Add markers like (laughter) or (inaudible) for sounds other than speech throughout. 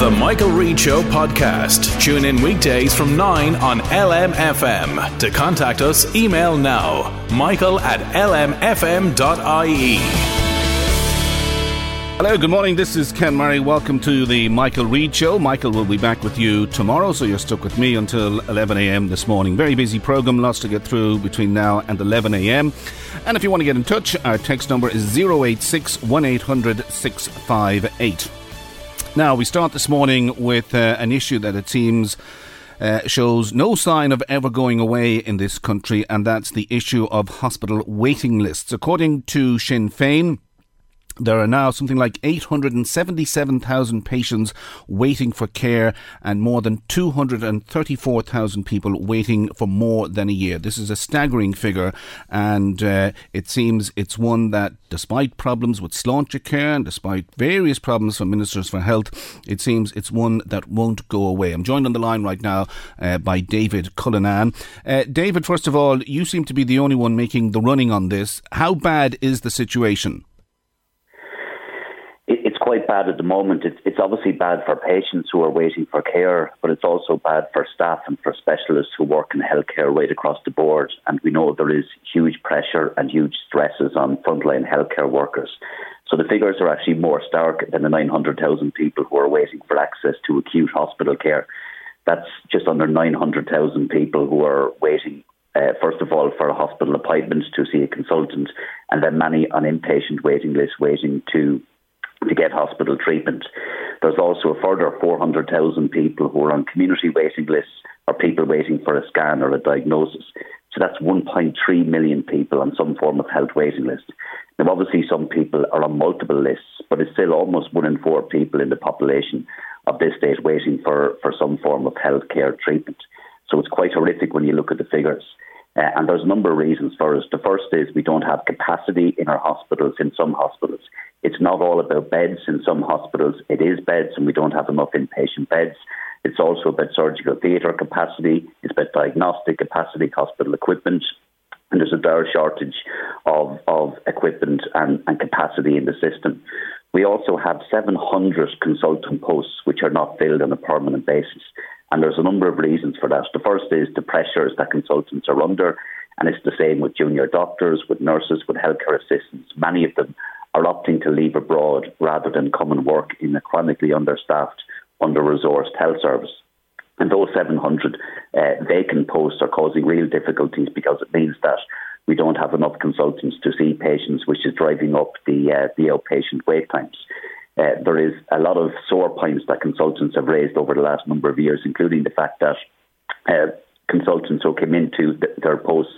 The Michael Reade Show podcast. Tune in weekdays from 9 on LMFM. To contact us, email now, michael at lmfm.ie. Hello, good morning. This is Ken Murray. Welcome to the Michael Reade Show. Michael will be back with you tomorrow, so you're stuck with me until 11 a.m. this morning. Very busy program, lots to get through between now and 11 a.m. And if you want to get in touch, our text number is 086 1800 658. Now, we start this morning with uh, an issue that it seems. Uh, shows no sign of ever going away in this country, and that's the issue of hospital waiting lists. According to Sinn Féin, there are now something like 877,000 patients waiting for care and more than 234,000 people waiting for more than a year. This is a staggering figure, and uh, it seems it's one that, despite problems with Sláintecare and despite various problems from Ministers for Health, it seems it's one that won't go away. I'm joined on the line right now uh, by David Cullinane. Uh, David, first of all, you seem to be the only one making the running on this. How bad is the situation? Quite bad at the moment. It's, it's obviously bad for patients who are waiting for care, but it's also bad for staff and for specialists who work in healthcare right across the board. And we know there is huge pressure and huge stresses on frontline healthcare workers. So the figures are actually more stark than the 900,000 people who are waiting for access to acute hospital care. That's just under 900,000 people who are waiting uh, first of all, for a hospital appointment to see a consultant, and then many on inpatient waiting lists waiting to to get hospital treatment. There's also a further 400,000 people who are on community waiting lists or people waiting for a scan or a diagnosis. So that's 1.3 million people on some form of health waiting list. Now, obviously, some people are on multiple lists, but it's still almost one in four people in the population of this state waiting for, for some form of healthcare treatment. So it's quite horrific when you look at the figures. Uh, and there's a number of reasons for us. The first is we don't have capacity in our hospitals, in some hospitals. It's not all about beds in some hospitals. It is beds, and we don't have enough inpatient beds. It's also about surgical theatre capacity. It's about diagnostic capacity, hospital equipment. And there's a dire shortage of, of equipment and, and capacity in the system. We also have 700 consultant posts which are not filled on a permanent basis. And there's a number of reasons for that. The first is the pressures that consultants are under, and it's the same with junior doctors, with nurses, with healthcare assistants. Many of them are opting to leave abroad rather than come and work in a chronically understaffed, under resourced health service. And those 700 uh, vacant posts are causing real difficulties because it means that we don't have enough consultants to see patients, which is driving up the, uh, the outpatient wait times. Uh, there is a lot of sore points that consultants have raised over the last number of years, including the fact that uh, consultants who came into th- their posts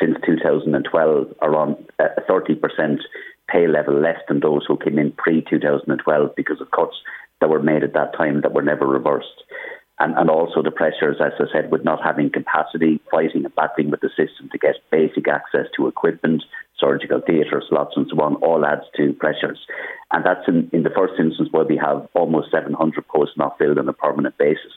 since 2012 are on a 30% pay level less than those who came in pre 2012 because of cuts that were made at that time that were never reversed. And, and also the pressures, as I said, with not having capacity, fighting and battling with the system to get basic access to equipment, surgical theatre slots and so on, all adds to pressures. And that's in, in the first instance where we have almost 700 posts not filled on a permanent basis.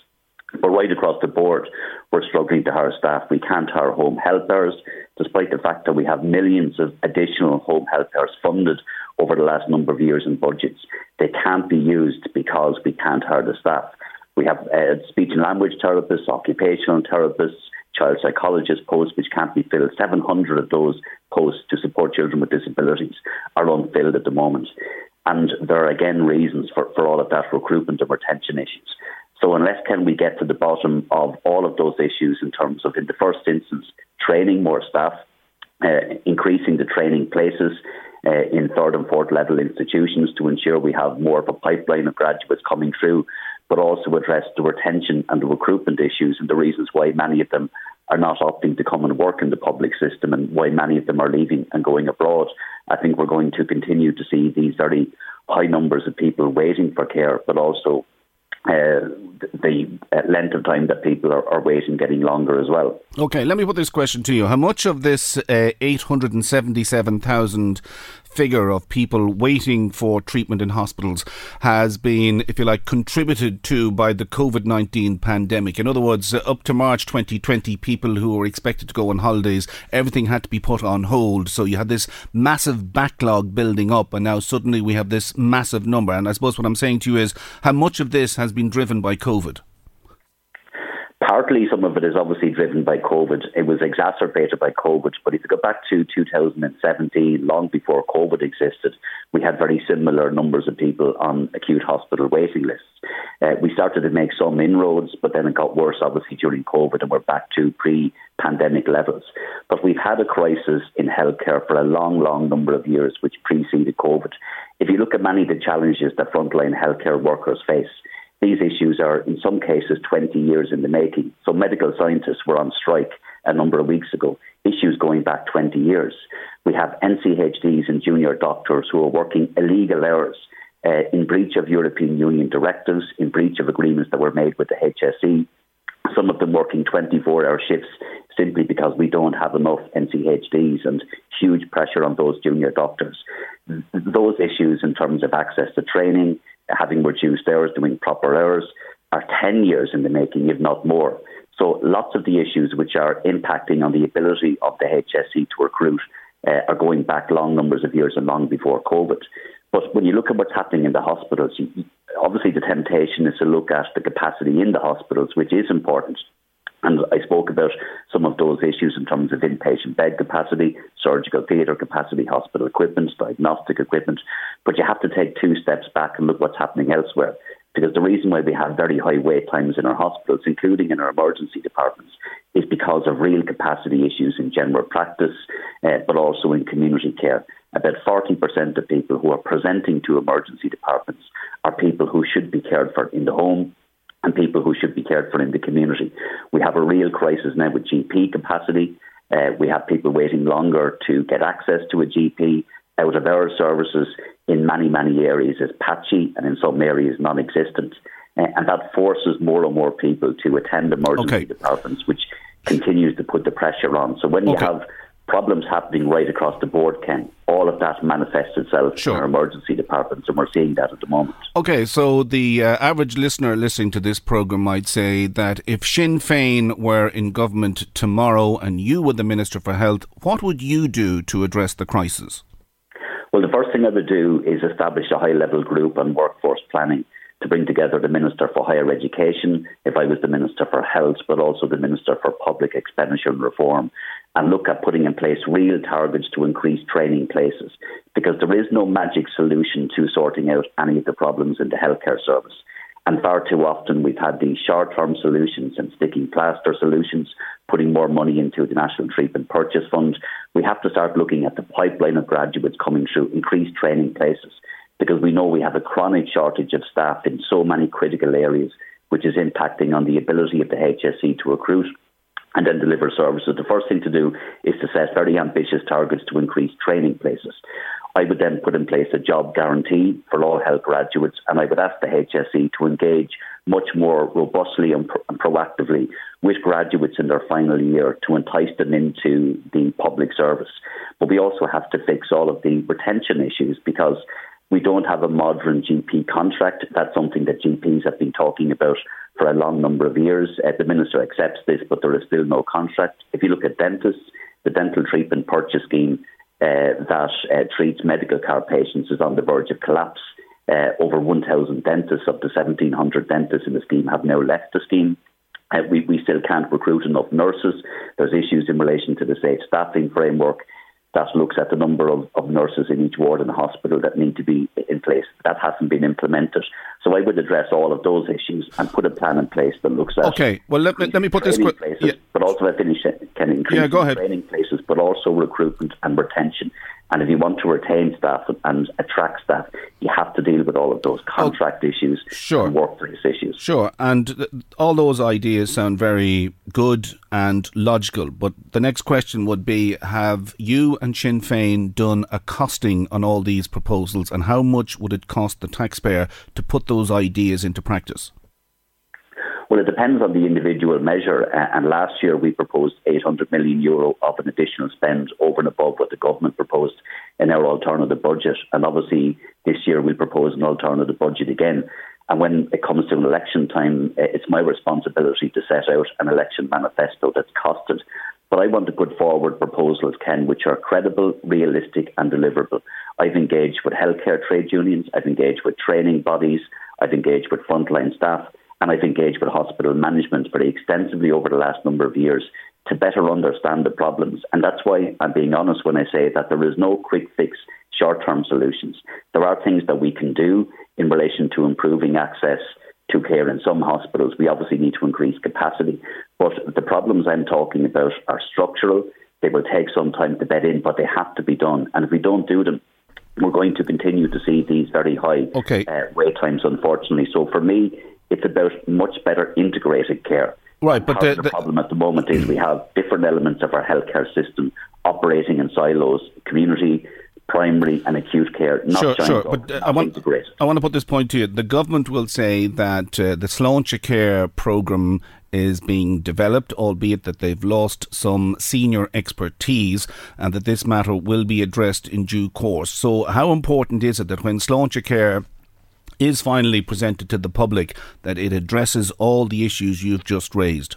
But right across the board, we're struggling to hire staff. We can't hire home helpers, despite the fact that we have millions of additional home helpers funded over the last number of years in budgets. They can't be used because we can't hire the staff. We have uh, speech and language therapists, occupational therapists, child psychologist posts, which can't be filled. 700 of those posts to support children with disabilities are unfilled at the moment. And there are again reasons for, for all of that recruitment and retention issues. So unless can we get to the bottom of all of those issues in terms of, in the first instance, training more staff, uh, increasing the training places uh, in third and fourth level institutions to ensure we have more of a pipeline of graduates coming through, but also address the retention and the recruitment issues and the reasons why many of them are not opting to come and work in the public system and why many of them are leaving and going abroad. I think we're going to continue to see these very high numbers of people waiting for care, but also uh, the length of time that people are, are, waiting getting longer as well. Okay, let me put this question to you. How much of this uh, 877,000 figure of people waiting for treatment in hospitals has been, if you like, contributed to by the COVID 19 pandemic. In other words, up to March 2020, people who were expected to go on holidays, everything had to be put on hold. So you had this massive backlog building up, and now suddenly we have this massive number. And I suppose what I'm saying to you is how much of this has been driven by COVID? Partly, some of it is obviously driven by COVID. It was exacerbated by COVID. But if you go back to 2017, long before COVID existed, we had very similar numbers of people on acute hospital waiting lists. Uh, we started to make some inroads, but then it got worse, obviously, during COVID, and we're back to pre pandemic levels. But we've had a crisis in healthcare for a long, long number of years, which preceded COVID. If you look at many of the challenges that frontline healthcare workers face, these issues are, in some cases, 20 years in the making. So, medical scientists were on strike a number of weeks ago, issues going back 20 years. We have NCHDs and junior doctors who are working illegal hours uh, in breach of European Union directives, in breach of agreements that were made with the HSE. Some of them working 24 hour shifts simply because we don't have enough NCHDs and huge pressure on those junior doctors. Those issues in terms of access to training, having reduced hours, doing proper hours, are 10 years in the making, if not more. So lots of the issues which are impacting on the ability of the HSE to recruit uh, are going back long numbers of years and long before COVID. But when you look at what's happening in the hospitals, obviously the temptation is to look at the capacity in the hospitals, which is important. And I spoke about some of those issues in terms of inpatient bed capacity, surgical theatre capacity, hospital equipment, diagnostic equipment. But you have to take two steps back and look what's happening elsewhere. Because the reason why we have very high wait times in our hospitals, including in our emergency departments, is because of real capacity issues in general practice, uh, but also in community care. About 40% of people who are presenting to emergency departments are people who should be cared for in the home and people who should be cared for in the community. We have a real crisis now with GP capacity. Uh, we have people waiting longer to get access to a GP. Out of our services in many, many areas is patchy and in some areas non existent. Uh, and that forces more and more people to attend emergency okay. departments, which continues to put the pressure on. So when you have problems happening right across the board, Ken. All of that manifests itself sure. in our emergency departments, and we're seeing that at the moment. Okay, so the uh, average listener listening to this programme might say that if Sinn Féin were in government tomorrow and you were the Minister for Health, what would you do to address the crisis? Well, the first thing I would do is establish a high level group on workforce planning to bring together the Minister for Higher Education, if I was the Minister for Health, but also the Minister for Public Expenditure and Reform, and look at putting in place real targets to increase training places because there is no magic solution to sorting out any of the problems in the healthcare service. And far too often we've had these short term solutions and sticking plaster solutions, putting more money into the National Treatment Purchase Fund. We have to start looking at the pipeline of graduates coming through, increased training places, because we know we have a chronic shortage of staff in so many critical areas, which is impacting on the ability of the HSE to recruit and then deliver services. The first thing to do is to set very ambitious targets to increase training places. I would then put in place a job guarantee for all health graduates, and I would ask the HSE to engage much more robustly and, pro- and, proactively with graduates in their final year to entice them into the public service. But we also have to fix all of the retention issues because we don't have a modern GP contract. That's something that GPs have been talking about for a long number of years. Uh, the minister accepts this, but there is still no contract. If you look at dentists, the dental treatment purchase scheme uh, that uh, treats medical care patients is on the verge of collapse. Uh, over 1,000 dentists of the 1,700 dentists in the scheme have now left the scheme. Uh, we, we still can't recruit enough nurses. There's issues in relation to the safe staffing framework that looks at the number of, of nurses in each ward in the hospital that need to be in place. That hasn't been implemented. So I would address all of those issues and put a plan in place that looks at. Okay, well, let, let me put this. Qu- yeah. But also, I finish can increase yeah, go ahead. training places, but also recruitment and retention. And if you want to retain staff and attract staff, you have to deal with all of those oh, contract oh, issues sure. and workplace issues. Sure. And th- all those ideas sound very good and logical. But the next question would be Have you and Sinn Féin done a costing on all these proposals? And how much would it cost the taxpayer to put those ideas into practice? Well, it depends on the individual measure. and last year we proposed 800 million euro of an additional spend over and above what the government proposed in our alternative budget. And obviously, this year we'll propose an alternative budget again. And when it comes to an election time, eh, it's my responsibility to set out an election manifesto that's costed. But I want to put forward proposals, Ken, which are credible, realistic, and deliverable. I've engaged with healthcare trade unions, I've engaged with training bodies, I've engaged with frontline staff and I've engaged with hospital management very extensively over the last number of years to better understand the problems. And that's why I'm being honest when I say that there is no quick fix, short term solutions. There are things that we can do in relation to improving access to care in some hospitals. We obviously need to increase capacity. But the problems I'm talking about are structural. They will take some time to bed in, but they have to be done. And if we don't do them, we're going to continue to see these very high okay. uh, wait times, unfortunately. So for me, it's about much better integrated care. Right, but the, the, the, problem at the moment is we have different elements of our healthcare system operating in silos, community, primary, and acute care. Not sure, sure. Up, but uh, I want I want to put this point to you. The government will say that uh, the Sláinte Care program is being developed, albeit that they've lost some senior expertise, and that this matter will be addressed in due course. So, how important is it that when Sláinte Care is finally presented to the public, that it addresses all the issues you've just raised?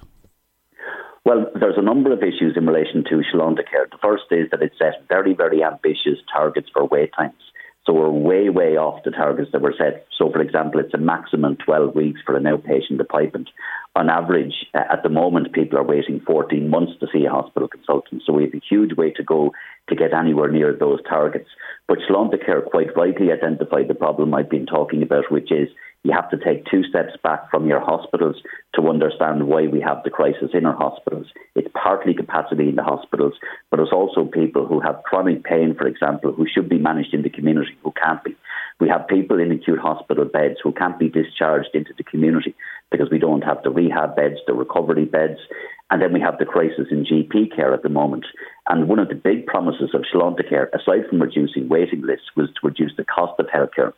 Well, there's a number of issues in relation to Sláinte Care. The first is that it set very, very ambitious targets for wait times. So we're way, way off the targets that were set. So, for example, it's a maximum 12 weeks for an outpatient appointment. On average, uh, at the moment, people are waiting 14 months to see a hospital consultant. So we have a huge way to go to get anywhere near those targets. But Sláinte Care quite rightly identified the problem I've been talking about, which is you have to take two steps back from your hospitals to understand why we have the crisis in our hospitals. It's partly capacity in the hospitals, but it's also people who have chronic pain, for example, who should be managed in the community who can't be. We have people in acute hospital beds who can't be discharged into the community because we don't have the rehab beds, the recovery beds, and then we have the crisis in GP care at the moment. And one of the big promises of Sláinte Care, aside from reducing waiting lists, was to reduce the cost of healthcare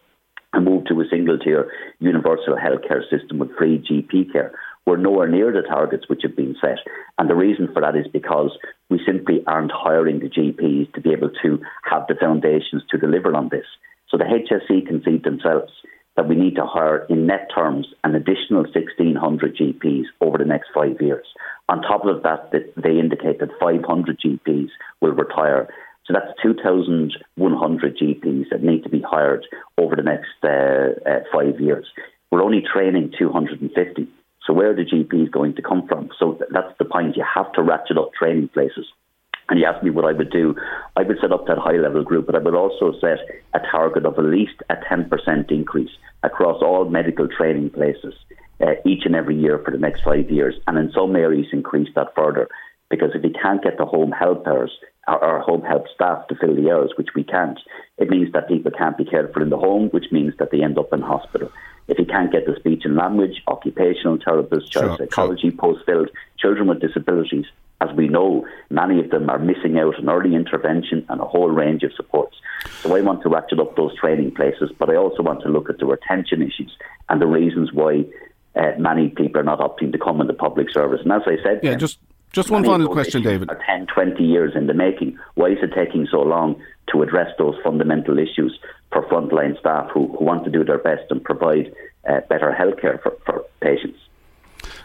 and move to a single tier universal healthcare system with free GP care. We're nowhere near the targets which have been set. And the reason for that is because we simply aren't hiring the GPs to be able to have the foundations to deliver on this. So the HSE concede themselves that we need to hire, in net terms, an additional 1,600 GPs over the next five years. On top of that, they indicate that 500 GPs will retire. So that's 2,100 GPs that need to be hired over the next uh, uh, five years. We're only training 250. So where are the GPs going to come from? So that's the point. You have to ratchet up training places. And you asked me what I would do. I would set up that high level group, but I would also set a target of at least a 10% increase across all medical training places uh, each and every year for the next five years. And in some areas, increase that further. Because if we can't get the home helpers, our, our home help staff to fill the hours, which we can't, it means that people can't be cared for in the home, which means that they end up in hospital. If you can't get the speech and language, occupational therapists, child sure, psychology sure. post filled, children with disabilities, as we know, many of them are missing out on early intervention and a whole range of supports. So I want to ratchet up those training places, but I also want to look at the retention issues and the reasons why uh, many people are not opting to come in the public service. And as I said, yeah, just just one final question, David. Are 10, 20 years in the making. Why is it taking so long to address those fundamental issues for frontline staff who, who want to do their best and provide uh, better healthcare for, for patients?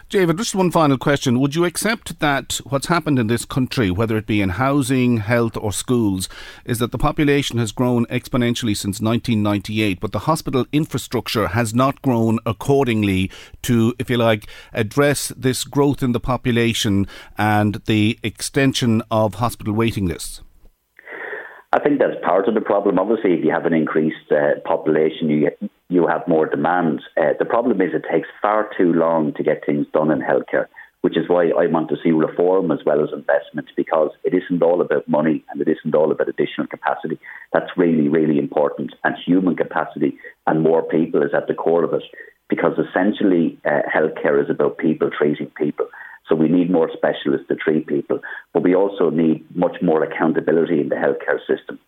David, just one final question. Would you accept that what's happened in this country, whether it be in housing, health, or schools, is that the population has grown exponentially since 1998, but the hospital infrastructure has not grown accordingly to, if you like, address this growth in the population and the extension of hospital waiting lists? I think that's part of the problem. Obviously, if you have an increased uh, population, you you have more demand. Uh, the problem is it takes far too long to get things done in healthcare, which is why I want to see reform as well as investment because it isn't all about money and it isn't all about additional capacity. That's really, really important. And human capacity and more people is at the core of it because essentially uh, healthcare is about people treating people. So we need more specialists to treat people, but we also need much more accountability in the healthcare system.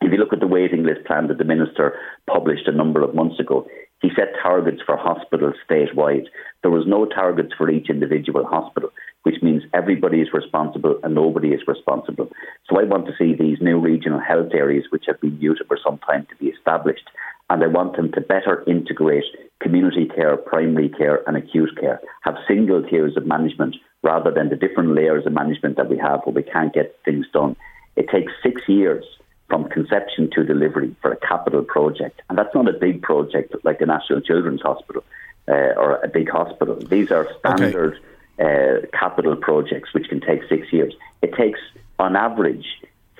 If you look at the waiting list plan that the minister published a number of months ago, he set targets for hospitals statewide. There was no targets for each individual hospital, which means everybody is responsible and nobody is responsible. So I want to see these new regional health areas, which have been muted for some time, to be established. And I want them to better integrate community care, primary care, and acute care, have single tiers of management rather than the different layers of management that we have where we can't get things done. It takes six years from conception to delivery for a capital project. And that's not a big project like the National Children's Hospital uh, or a big hospital. These are standard okay. uh, capital projects which can take six years. It takes, on average,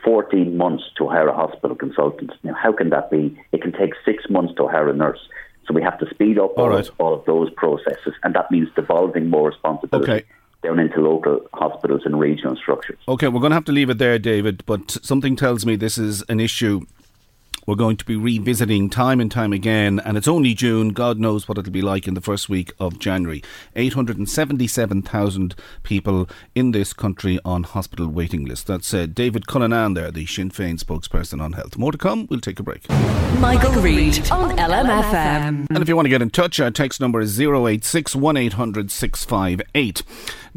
14 months to hire a hospital consultant. Now, how can that be? It can take six months to hire a nurse. So we have to speed up all, all, right. of, all of those processes, and that means devolving more responsibility. Okay down into local hospitals and regional structures. Okay, we're going to have to leave it there, David, but something tells me this is an issue we're going to be revisiting time and time again, and it's only June. God knows what it'll be like in the first week of January. 877,000 people in this country on hospital waiting lists. That's uh, David Cullinane there, the Sinn Féin spokesperson on health. More to come. We'll take a break. Michael, Reade on LMFM. And if you want to get in touch, our text number is 086 1800 658.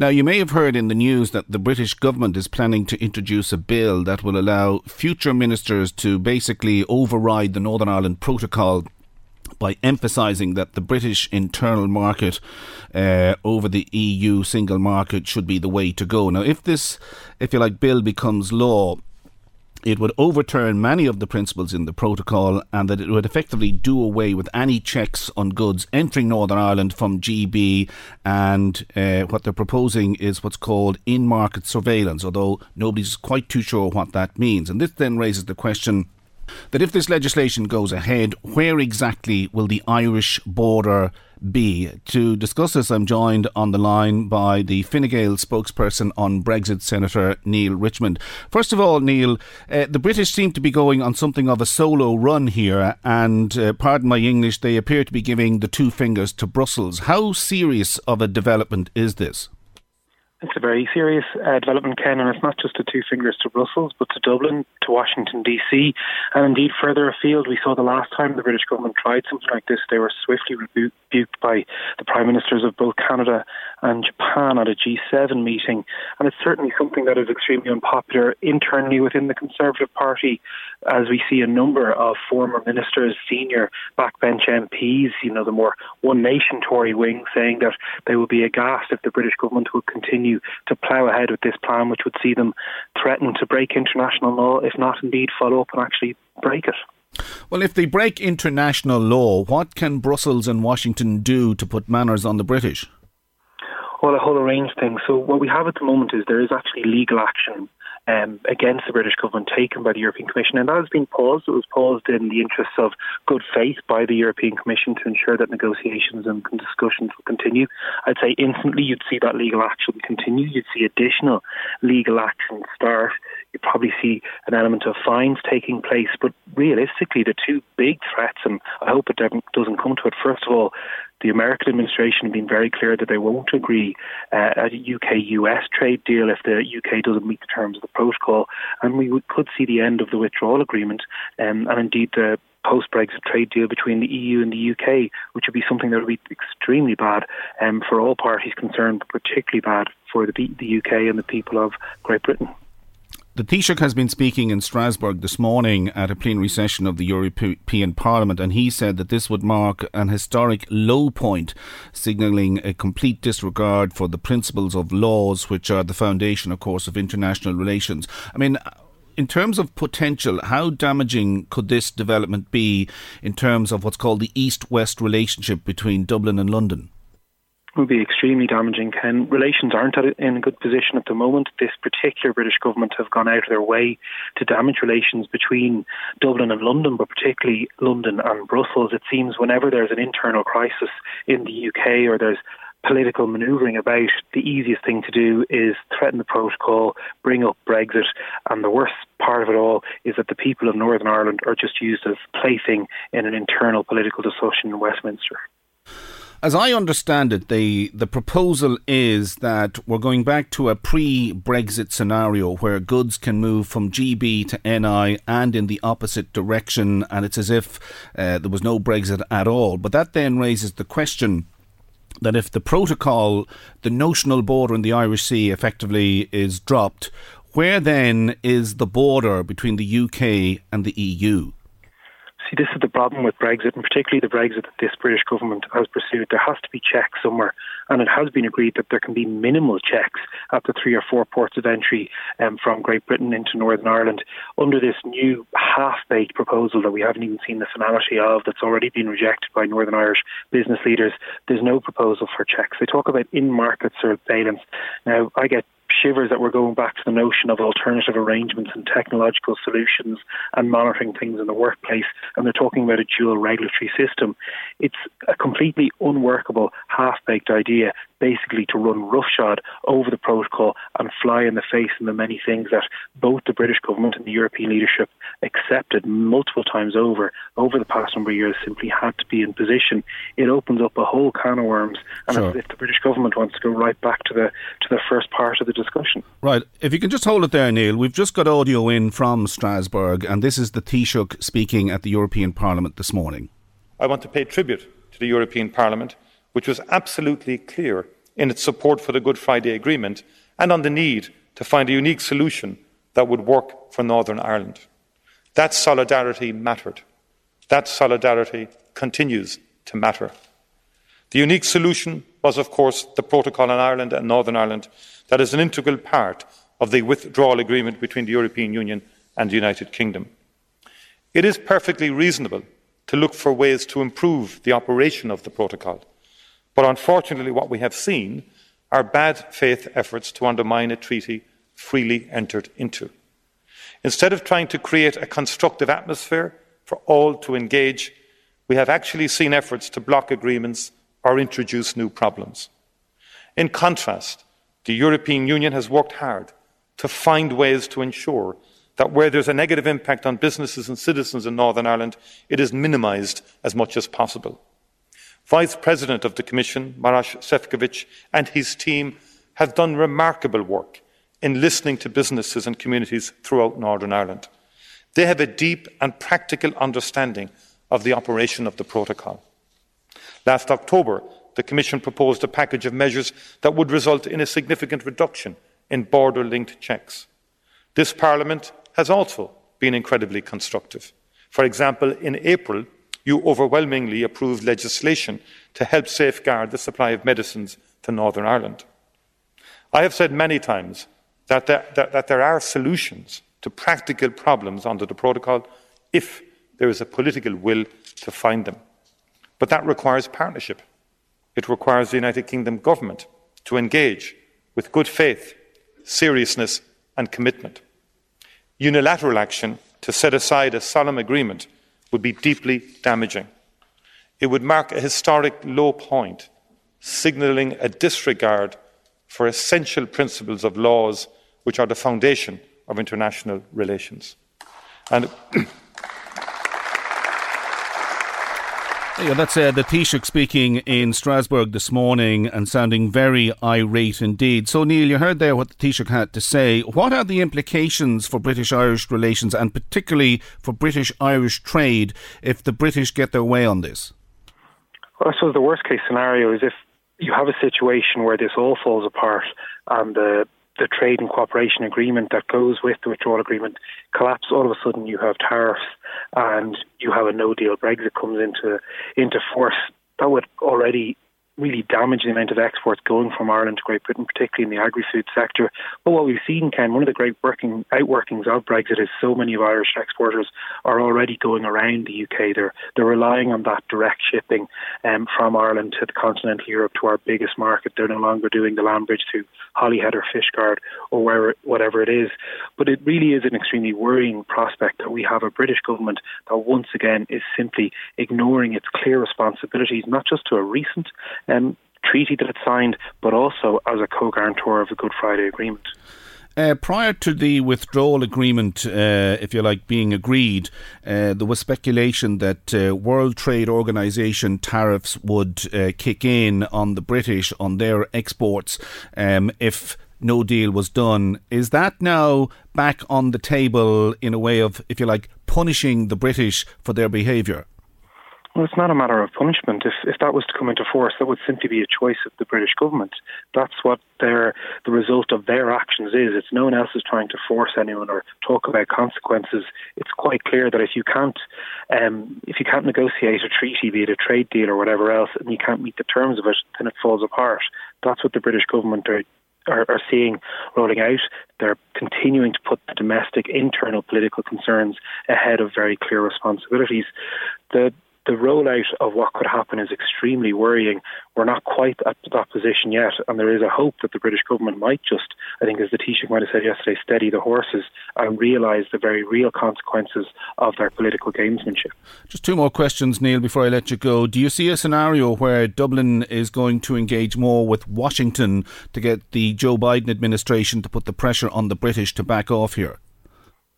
Now, you may have heard in the news that the British government is planning to introduce a bill that will allow future ministers to basically override the Northern Ireland Protocol by emphasising that the British internal market uh, over the EU single market should be the way to go. Now, if this, if you like, bill becomes law, it would overturn many of the principles in the protocol and that it would effectively do away with any checks on goods entering Northern Ireland from GB. And uh, what they're proposing is what's called in market surveillance, although nobody's quite too sure what that means. And this then raises the question that if this legislation goes ahead, where exactly will the Irish border be? To discuss this, I'm joined on the line by the Fine Gael spokesperson on Brexit, Senator Neale Richmond. First of all, Neale, uh, the British seem to be going on something of a solo run here, and uh, pardon my English, they appear to be giving the two fingers to Brussels. How serious of a development is this? It's a very serious uh, development, Ken, and it's not just the two fingers to Brussels, but to Dublin, to Washington, D.C., and indeed further afield. We saw the last time the British government tried something like this, they were swiftly rebuked by the prime ministers of both Canada and Japan at a G7 meeting. And it's certainly something that is extremely unpopular internally within the Conservative Party, as we see a number of former ministers, senior backbench MPs, you know, the more One Nation Tory wing, saying that they would be aghast if the British government would continue to plough ahead with this plan, which would see them threaten to break international law, if not indeed follow up and actually break it. Well, if they break international law, what can Brussels and Washington do to put manners on the British? Well, a whole range of things. So, what we have at the moment is there is actually legal action um, against the British government taken by the European Commission, and that has been paused. It was paused in the interests of good faith by the European Commission to ensure that negotiations and discussions will continue. I'd say instantly you'd see that legal action continue. You'd see additional legal action start. You'd probably see an element of fines taking place. But realistically, the two big threats, and I hope it doesn't come to it. First of all, the American administration have been very clear that they won't agree uh, a UK-US trade deal if the UK doesn't meet the terms of the protocol, and we would, could see the end of the withdrawal agreement, um, and indeed the post-Brexit trade deal between the EU and the UK, which would be something that would be extremely bad um, for all parties concerned, but particularly bad for the, the UK and the people of Great Britain. The Taoiseach has been speaking in Strasbourg this morning at a plenary session of the European Parliament, and he said that this would mark an historic low point, signalling a complete disregard for the principles of laws, which are the foundation, of course, of international relations. I mean, in terms of potential, how damaging could this development be in terms of what's called the east west relationship between Dublin and London? Would be extremely damaging. Ken, relations aren't in a good position at the moment. This particular British government have gone out of their way to damage relations between Dublin and London, but particularly London and Brussels. It seems whenever there's an internal crisis in the UK or there's political manoeuvring about, the easiest thing to do is threaten the protocol, bring up Brexit, and the worst part of it all is that the people of Northern Ireland are just used as plaything in an internal political discussion in Westminster. As I understand it, the, the proposal is that we're going back to a pre Brexit scenario where goods can move from GB to NI and in the opposite direction, and it's as if uh, there was no Brexit at all. But that then raises the question that if the protocol, the notional border in the Irish Sea effectively is dropped, where then is the border between the UK and the EU? See, this is the problem with Brexit, and particularly the Brexit that this British government has pursued. There has to be checks somewhere, and it has been agreed that there can be minimal checks at the three or four ports of entry um, from Great Britain into Northern Ireland under this new half-baked proposal that we haven't even seen the finality of, that's already been rejected by Northern Irish business leaders. There's no proposal for checks. They talk about in-market surveillance. Now, I get shivers that we're going back to the notion of alternative arrangements and technological solutions and monitoring things in the workplace. And they're talking about a dual regulatory system. It's a completely unworkable, half baked idea basically to run roughshod over the protocol and fly in the face of the many things that both the British government and the European leadership accepted multiple times over over the past number of years simply had to be in position. It opens up a whole can of worms, and sure. if the British government wants to go right back to the to the first part of the discussion, right? If you can just hold it there, Neale. We've just got audio in from Strasbourg, and this is the Taoiseach speaking at the European Parliament this morning. I want to pay tribute to the European Parliament which was absolutely clear in its support for the Good Friday Agreement and on the need to find a unique solution that would work for Northern Ireland. That solidarity mattered. That solidarity continues to matter. The unique solution was, of course, the protocol on Ireland and Northern Ireland that is an integral part of the withdrawal agreement between the European Union and the United Kingdom. It is perfectly reasonable to look for ways to improve the operation of the protocol. But unfortunately, what we have seen are bad faith efforts to undermine a treaty freely entered into. Instead of trying to create a constructive atmosphere for all to engage, we have actually seen efforts to block agreements or introduce new problems. In contrast, the European Union has worked hard to find ways to ensure that where there's a negative impact on businesses and citizens in Northern Ireland, it is minimised as much as possible. Vice President of the Commission, Maroš Šefčovič, and his team have done remarkable work in listening to businesses and communities throughout Northern Ireland. They have a deep and practical understanding of the operation of the protocol. Last October, the Commission proposed a package of measures that would result in a significant reduction in border linked checks. This Parliament has also been incredibly constructive. For example, in April, you overwhelmingly approved legislation to help safeguard the supply of medicines to Northern Ireland. I have said many times that there, that, that there are solutions to practical problems under the protocol if there is a political will to find them. But that requires partnership. It requires the United Kingdom government to engage with good faith, seriousness, and commitment. Unilateral action to set aside a solemn agreement would be deeply damaging. It would mark a historic low point, signalling a disregard for essential principles of laws which are the foundation of international relations. And (clears throat) Yeah, that's uh, the Taoiseach speaking in Strasbourg this morning and sounding very irate indeed. So, Neale, you heard there what the Taoiseach had to say. What are the implications for British Irish relations and particularly for British Irish trade if the British get their way on this? Well, I suppose the worst case scenario is if you have a situation where this all falls apart and the the trade and cooperation agreement that goes with the withdrawal agreement collapse, all of a sudden you have tariffs and you have a no deal Brexit comes into into force. That would already really damage the amount of exports going from Ireland to Great Britain, particularly in the agri-food sector. But what we've seen, Ken, one of the great working outworkings of Brexit is so many of Irish exporters are already going around the UK. They're they're relying on that direct shipping um, from Ireland to the continental Europe to our biggest market. They're no longer doing the land bridge to Holyhead or Fishguard or wherever whatever it is. But it really is an extremely worrying prospect that we have a British government that once again is simply ignoring its clear responsibilities, not just to a recent um, treaty that it signed, but also as a co-guarantor of the Good Friday Agreement. Uh, prior to the withdrawal agreement, uh, if you like, being agreed, uh, there was speculation that uh, World Trade Organization tariffs would uh, kick in on the British on their exports um, if no deal was done. Is that now back on the table in a way of, if you like, punishing the British for their behaviour? Well, it's not a matter of punishment. If if that was to come into force, that would simply be a choice of the British government. That's what their the result of their actions is. It's no one else is trying to force anyone or talk about consequences. It's quite clear that if you can't um, if you can't negotiate a treaty, be it a trade deal or whatever else, and you can't meet the terms of it, then it falls apart. That's what the British government are are, are, seeing rolling out. They're continuing to put the domestic internal political concerns ahead of very clear responsibilities. The the rollout of what could happen is extremely worrying. We're not quite at that position yet, and there is a hope that the British government might just, I think, as the Taoiseach might have said yesterday, steady the horses and realise the very real consequences of their political gamesmanship. Just two more questions, Neale, before I let you go. Do you see a scenario where Dublin is going to engage more with Washington to get the Joe Biden administration to put the pressure on the British to back off here?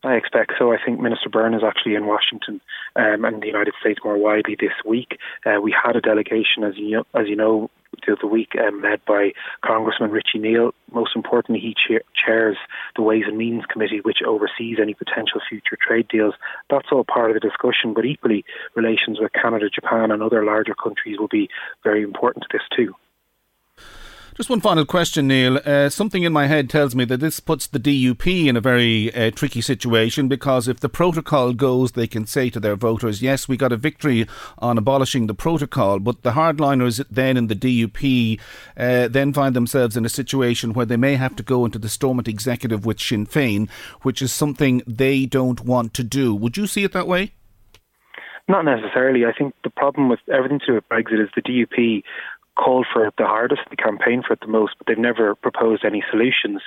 I expect so. I think Minister Byrne is actually in Washington um, and the United States more widely this week. Uh, we had a delegation, as you know, as you know the other week, um, led by Congressman Richie Neal. Most importantly, he cha- chairs the Ways and Means Committee, which oversees any potential future trade deals. That's all part of the discussion, but equally, relations with Canada, Japan, and other larger countries will be very important to this too. Just one final question, Neale. Uh, something in my head tells me that this puts the DUP in a very uh, tricky situation because if the protocol goes, they can say to their voters, yes, we got a victory on abolishing the protocol, but the hardliners then in the DUP uh, then find themselves in a situation where they may have to go into the Stormont executive with Sinn Féin, which is something they don't want to do. Would you see it that way? Not necessarily. I think the problem with everything to do with Brexit is the DUP called for it the hardest, they campaigned for it the most, but they've never proposed any solutions.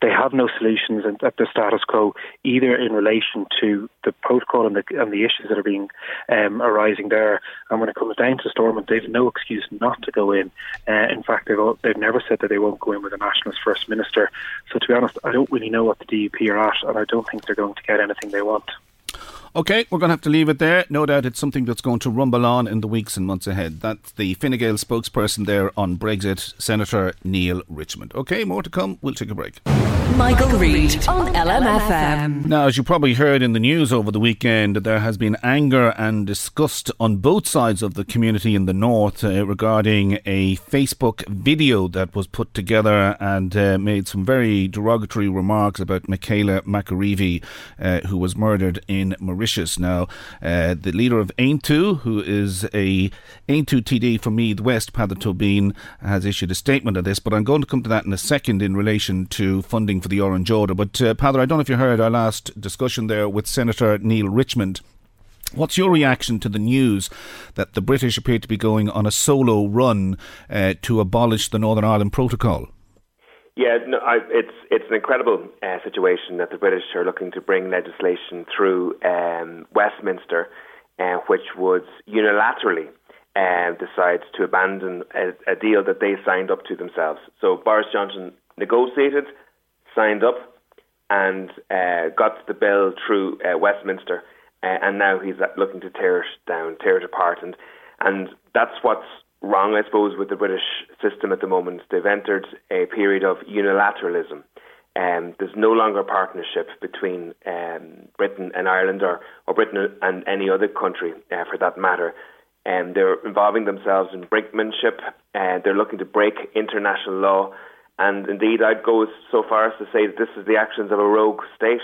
They have no solutions at the status quo, either in relation to the protocol and the, and the issues that are being um, arising there. And when it comes down to Stormont, they've no excuse not to go in. Uh, in fact, they've all, they've never said that they won't go in with a nationalist first minister. So to be honest, I don't really know what the DUP are at, and I don't think they're going to get anything they want. Okay, we're going to have to leave it there. No doubt it's something that's going to rumble on in the weeks and months ahead. That's the Fine Gael spokesperson there on Brexit, Senator Neale Richmond. Okay, more to come. We'll take a break. Michael, Reade on LMFM. Now, as you probably heard in the news over the weekend, there has been anger and disgust on both sides of the community in the north uh, regarding a Facebook video that was put together and uh, made some very derogatory remarks about Michaela McAreavey, uh, who was murdered in Mauritius. Now, uh, the leader of Aontú, who is a Aontú TD from Meath West, Peadar Tóibín, has issued a statement on this, but I'm going to come to that in a second in relation to funding for the Orange Order. But, uh, Peadar, I don't know if you heard our last discussion there with Senator Neale Richmond. What's your reaction to the news that the British appear to be going on a solo run uh, to abolish the Northern Ireland Protocol? Yeah, no, I, it's it's an incredible uh, situation that the British are looking to bring legislation through um, Westminster, uh, which would unilaterally uh, decide to abandon a, a, deal that they signed up to themselves. So Boris Johnson negotiated, signed up, and uh, got the bill through uh, Westminster, uh, and now he's looking to tear it down, tear it apart, and and that's what's wrong, I suppose, with the British system at the moment. They've entered a period of unilateralism. Um, there's no longer a partnership between um, Britain and Ireland, or, or Britain and any other country uh, for that matter. And um, they're involving themselves in brinkmanship. Uh, they're looking to break international law. And indeed, I'd go so far as to say that this is the actions of a rogue state,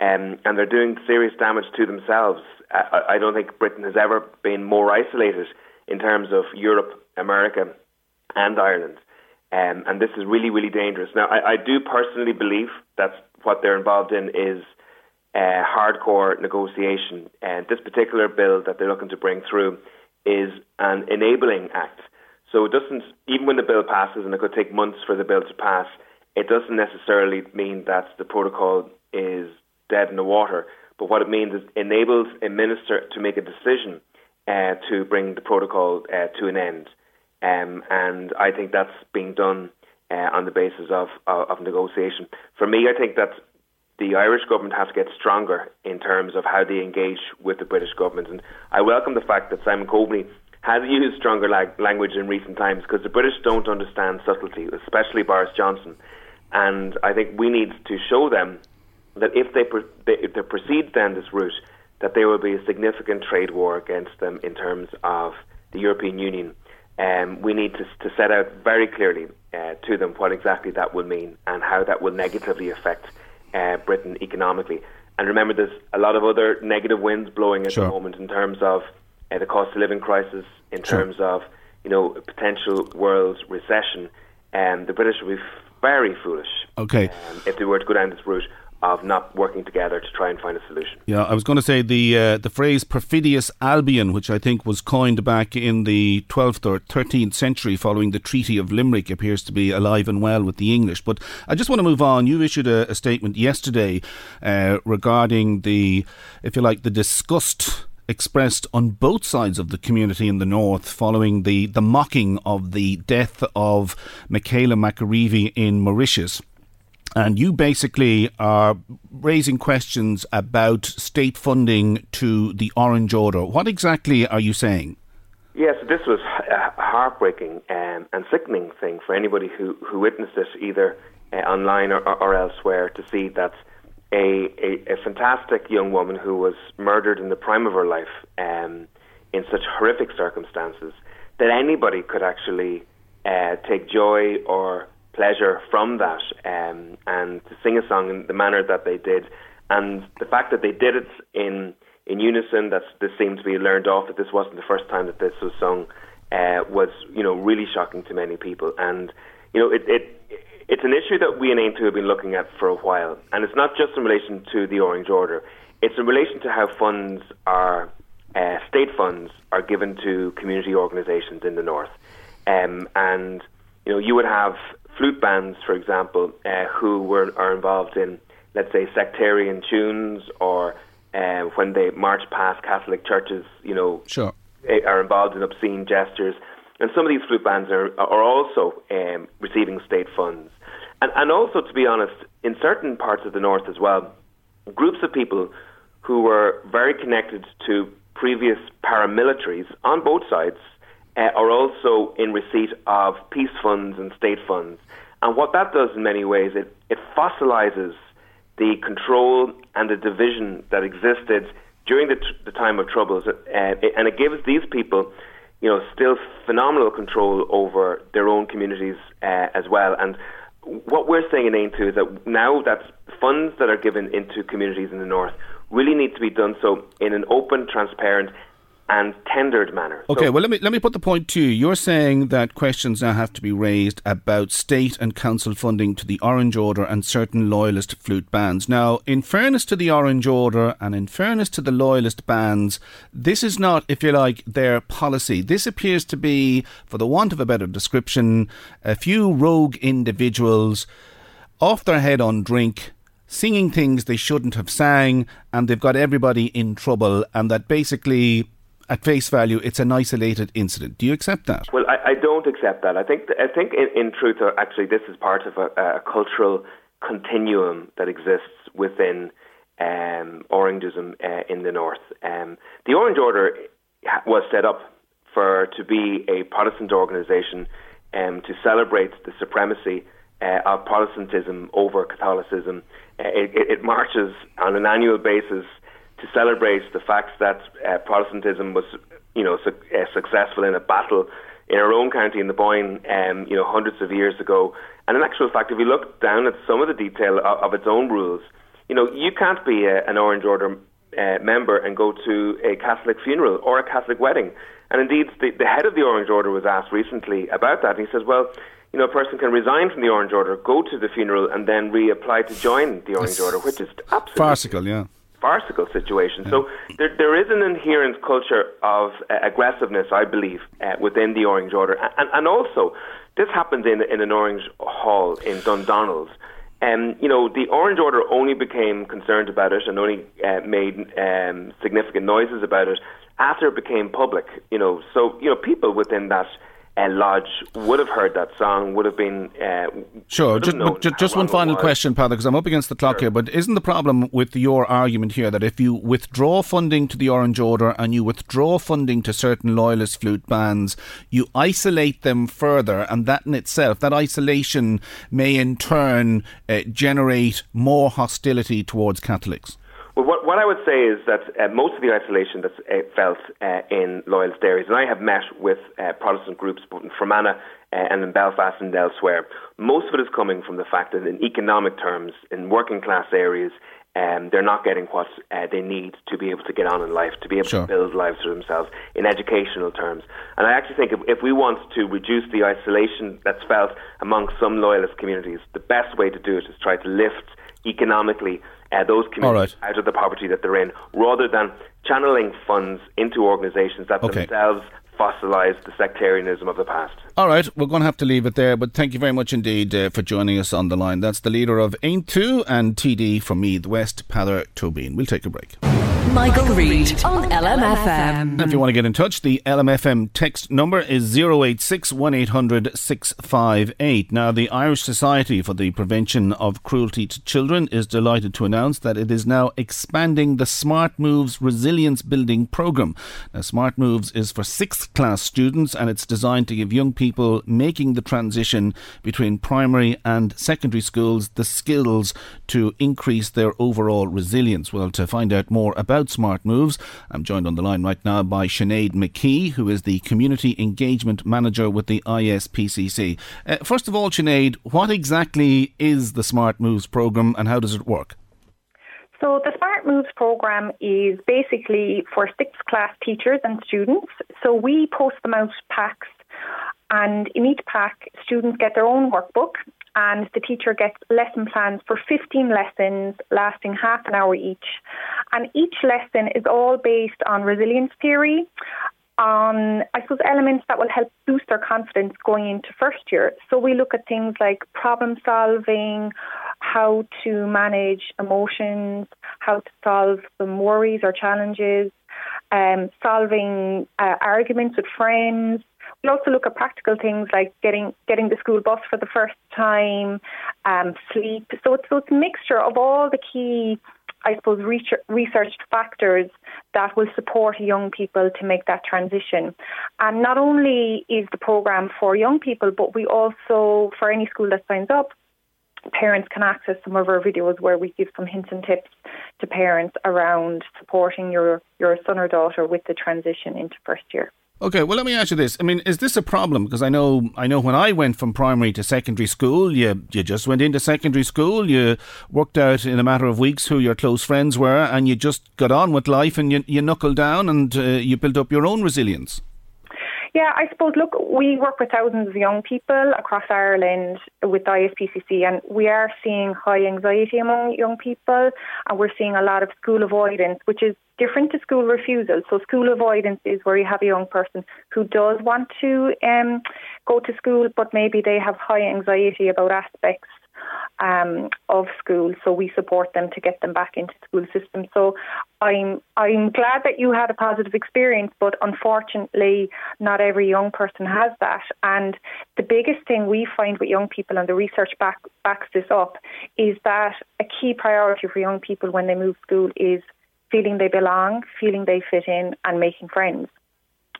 um, and they're doing serious damage to themselves. I, I don't think Britain has ever been more isolated in terms of Europe, America, and Ireland. Um, and this is really, really dangerous. Now, I, I do personally believe that what they're involved in is uh, hardcore negotiation. And this particular bill that they're looking to bring through is an enabling act. So it doesn't, even when the bill passes, and it could take months for the bill to pass, it doesn't necessarily mean that the protocol is dead in the water. But what it means is enables a minister to make a decision uh, to bring the protocol uh, to an end. Um, and I think that's being done uh, on the basis of, of, of negotiation. For me, I think that the Irish government has to get stronger in terms of how they engage with the British government. And I welcome the fact that Simon Coveney has used stronger language in recent times because the British don't understand subtlety, especially Boris Johnson. And I think we need to show them that if they, they, if they proceed down this route, that there will be a significant trade war against them in terms of the European Union. Um, we need to, to set out very clearly uh, to them what exactly that will mean and how that will negatively affect uh, Britain economically. And remember, there's a lot of other negative winds blowing at sure. the moment in terms of uh, the cost of living crisis, in sure. terms of you know potential world recession. And um, the British would be very foolish okay. Um, if they were to go down this route of not working together to try and find a solution. Yeah, I was going to say the uh, the phrase perfidious Albion, which I think was coined back in the 12th or 13th century following the Treaty of Limerick, appears to be alive and well with the English. But I just want to move on. You issued a, a statement yesterday uh, regarding the, if you like, the disgust expressed on both sides of the community in the north following the, the mocking of the death of Michaela McAreavey in Mauritius. And you basically are raising questions about state funding to the Orange Order. What exactly are you saying? Yes, this was a heartbreaking um, and sickening thing for anybody who, who witnessed it, either uh, online or, or, elsewhere, to see that a, a, a, fantastic young woman who was murdered in the prime of her life um, in such horrific circumstances, that anybody could actually uh, take joy or pleasure from that um, and to sing a song in the manner that they did. And the fact that they did it in in unison, that this seemed to be learned off, that this wasn't the first time that this was sung, uh, was you know really shocking to many people. And you know it, it it's an issue that we in Aontú have been looking at for a while, and it's not just in relation to the Orange Order. It's in relation to how funds are, uh, state funds are given to community organisations in the north, um, and you know you would have flute bands, for example, uh, who were are involved in, let's say, sectarian tunes, or uh, when they march past Catholic churches, you know, sure. Eh, are involved in obscene gestures. And some of these flute bands are are also um, receiving state funds, and and also, to be honest, in certain parts of the north as well, groups of people who were very connected to previous paramilitaries on both sides uh, are also in receipt of peace funds and state funds. And what that does in many ways, it, it fossilizes the control and the division that existed during the, the time of troubles, uh, it, and it gives these people, you know, still phenomenal control over their own communities uh, as well. And what we're saying in Aontú is that now that funds that are given into communities in the north really need to be done so in an open, transparent, and tendered manner. Okay, so, well let me let me put the point to you. You're saying that questions now have to be raised about state and council funding to the Orange Order and certain loyalist flute bands. Now, in fairness to the Orange Order and in fairness to the loyalist bands, this is not, if you like, their policy. This appears to be, for the want of a better description, a few rogue individuals off their head on drink singing things they shouldn't have sang and they've got everybody in trouble and that basically at face value, it's an isolated incident. Do you accept that? Well, I, I don't accept that. I think I think in, in truth, uh, actually, this is part of a, a cultural continuum that exists within um, Orangism uh, in the north. Um, the Orange Order was set up for to be a Protestant organisation um, to celebrate the supremacy uh, of Protestantism over Catholicism. Uh, it, it, marches on an annual basis to celebrate the fact that uh, Protestantism was, you know, su- uh, successful in a battle in our own county in the Boyne, um, you know, hundreds of years ago. And in actual fact, if you look down at some of the detail of, of its own rules, you know, you can't be a, an Orange Order uh, member and go to a Catholic funeral or a Catholic wedding. And indeed, the, the head of the Orange Order was asked recently about that. And he says, well, you know, a person can resign from the Orange Order, go to the funeral, and then reapply to join the Orange Order, which is absolutely farcical, yeah. Farcical situation. So there, there is an inherent culture of uh, aggressiveness, I believe, uh, within the Orange Order, and, and also this happened in in an Orange Hall in Dundonald's. Um, you know, the Orange Order only became concerned about it and only uh, made um, significant noises about it after it became public. You know, so you know people within that uh, Lodge would have heard that song, would have been. Uh, sure, just, just, just one final question, Paddy, because I'm up against the clock sure. here. But isn't the problem with your argument here that if you withdraw funding to the Orange Order and you withdraw funding to certain loyalist flute bands, you isolate them further, and that in itself, that isolation may in turn uh, generate more hostility towards Catholics? Well, what, what I would say is that uh, most of the isolation that's uh, felt uh, in loyalist areas, and I have met with uh, Protestant groups both in Fermanagh uh, and in Belfast and elsewhere, most of it is coming from the fact that in economic terms, in working class areas, um, they're not getting what uh, they need to be able to get on in life, to be able sure. to build lives for themselves in educational terms. And I actually think if, if we want to reduce the isolation that's felt among some loyalist communities, the best way to do it is try to lift economically uh, those communities right. out of the poverty that they're in, rather than channeling funds into organisations that okay. themselves fossilise the sectarianism of the past. All right, we're going to have to leave it there, but thank you very much indeed uh, for joining us on the line. That's the leader of Aontú and TD from Meath West, Peadar Tóibín. We'll take a break. Michael, Reade on LMFM. If you want to get in touch, the LMFM text number is 086 1800 658. Now, the Irish Society for the Prevention of Cruelty to Children is delighted to announce that it is now expanding the Smart Moves Resilience Building Programme. Now, Smart Moves is for sixth class students and it's designed to give young people making the transition between primary and secondary schools the skills to increase their overall resilience. Well, to find out more about about Smart Moves. I'm joined on the line right now by Sinead McKee, who is the Community Engagement Manager with the ISPCC. Uh, first of all, Sinead, what exactly is the Smart Moves programme and how does it work? So the Smart Moves program is basically for sixth class teachers and students. So we post them out packs and in each pack students get their own workbook and the teacher gets lesson plans for 15 lessons lasting half an hour each. And each lesson is all based on resilience theory, on, I suppose, elements that will help boost their confidence going into first year. So we look at things like problem solving, how to manage emotions, how to solve some worries or challenges, um, solving uh, arguments with friends, We'll also look at practical things like getting getting the school bus for the first time, um, sleep. So it's, so it's a mixture of all the key, I suppose, researched factors that will support young people to make that transition. And not only is the program for young people, but we also, for any school that signs up, parents can access some of our videos where we give some hints and tips to parents around supporting your, your son or daughter with the transition into first year. Okay, well, let me ask you this. I mean, is this a problem? Because I know, I know, when I went from primary to secondary school, you you just went into secondary school, you worked out in a matter of weeks who your close friends were, and you just got on with life, and you you knuckled down, and uh, you built up your own resilience. Yeah, I suppose, look, we work with thousands of young people across Ireland with ISPCC, and we are seeing high anxiety among young people, and we're seeing a lot of school avoidance, which is different to school refusal. So, school avoidance is where you have a young person who does want to um, go to school, but maybe they have high anxiety about aspects um, of school, so we support them to get them back into the school system. So I'm I'm glad that you had a positive experience, but unfortunately, not every young person has that. And the biggest thing we find with young people, and the research back, backs this up, is that a key priority for young people when they move school is feeling they belong, feeling they fit in, and making friends.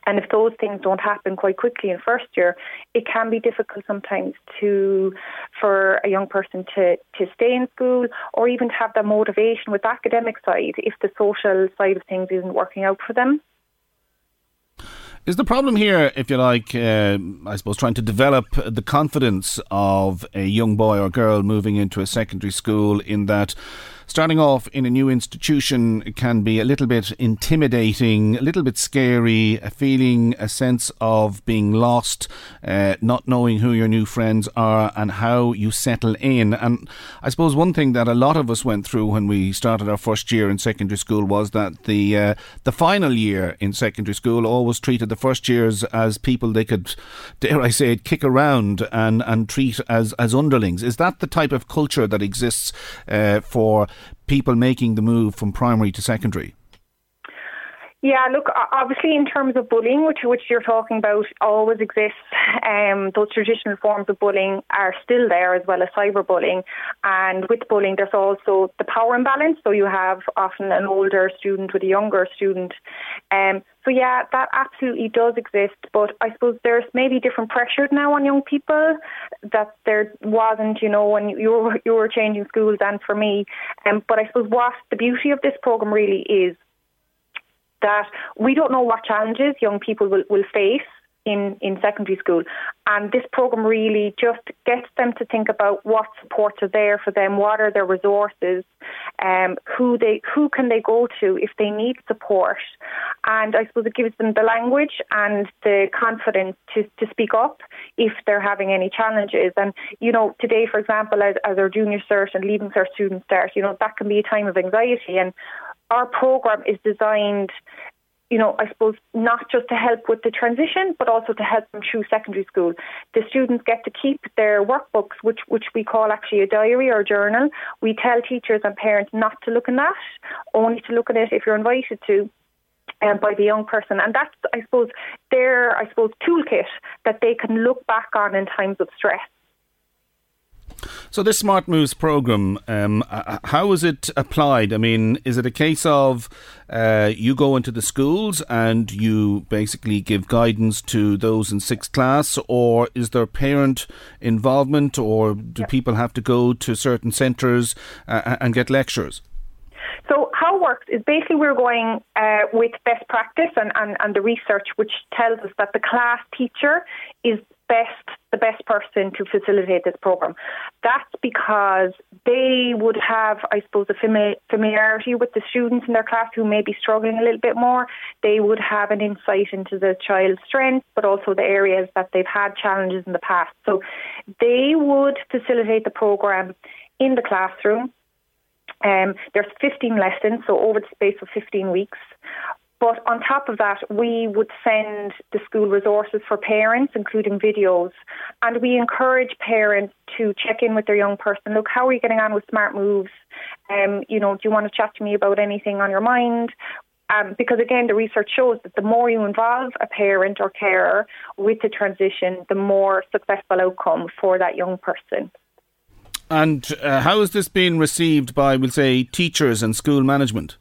And if those things don't happen quite quickly in first year, it can be difficult sometimes to for a young person to, to stay in school or even to have that motivation with the academic side if the social side of things isn't working out for them. Is the problem here, if you like, uh, I suppose, trying to develop the confidence of a young boy or girl moving into a secondary school in that starting off in a new institution can be a little bit intimidating, a little bit scary, a feeling a sense of being lost, uh, not knowing who your new friends are and how you settle in. And I suppose one thing that a lot of us went through when we started our first year in secondary school was that the uh, the final year in secondary school always treated the first years as people they could, dare I say it, kick around and, and treat as, as underlings. Is that the type of culture that exists uh, for people making the move from primary to secondary? Yeah, look, obviously, in terms of bullying, which which you're talking about, always exists. Um, those traditional forms of bullying are still there, as well as cyberbullying. And with bullying, there's also the power imbalance. So you have often an older student with a younger student. Um, so yeah, that absolutely does exist. But I suppose there's maybe different pressures now on young people that there wasn't, you know, when you were (laughs) you were changing schools and for me. Um, but I suppose what the beauty of this program really is that we don't know what challenges young people will, will face in, in secondary school. And this program really just gets them to think about what supports are there for them, what are their resources, um, who they who can they go to if they need support. And I suppose it gives them the language and the confidence to, to speak up if they're having any challenges. And, you know, today, for example, as, as our junior cert and leaving cert students start, you know, that can be a time of anxiety. And our program is designed you know, I suppose not just to help with the transition, but also to help them through secondary school. The students get to keep their workbooks, which which we call actually a diary or journal. We tell teachers and parents not to look in that, only to look at it if you're invited to. Um, by the young person, and that's, I suppose, their, I suppose, toolkit that they can look back on in times of stress. So this Smart Moves program, um, how is it applied? I mean, is it a case of uh, you go into the schools and you basically give guidance to those in sixth class, or is there parent involvement, or do people have to go to certain centres uh, and get lectures? So how it works is basically we're going uh, with best practice and, and, and the research which tells us that the class teacher is best the best person to facilitate this program. That's because they would have, I suppose, a familiarity with the students in their class who may be struggling a little bit more. They would have an insight into the child's strengths, but also the areas that they've had challenges in the past. So they would facilitate the program in the classroom. Um, there's 15 lessons, so over the space of 15 weeks. But on top of that, we would send the school resources for parents, including videos. And we encourage parents to check in with their young person. Look, how are you getting on with smart moves? Um, you know, do you want to chat to me about anything on your mind? Um, because again, the research shows that the more you involve a parent or carer with the transition, the more successful outcome for that young person. And uh, how has this been received by, we'll say, teachers and school management?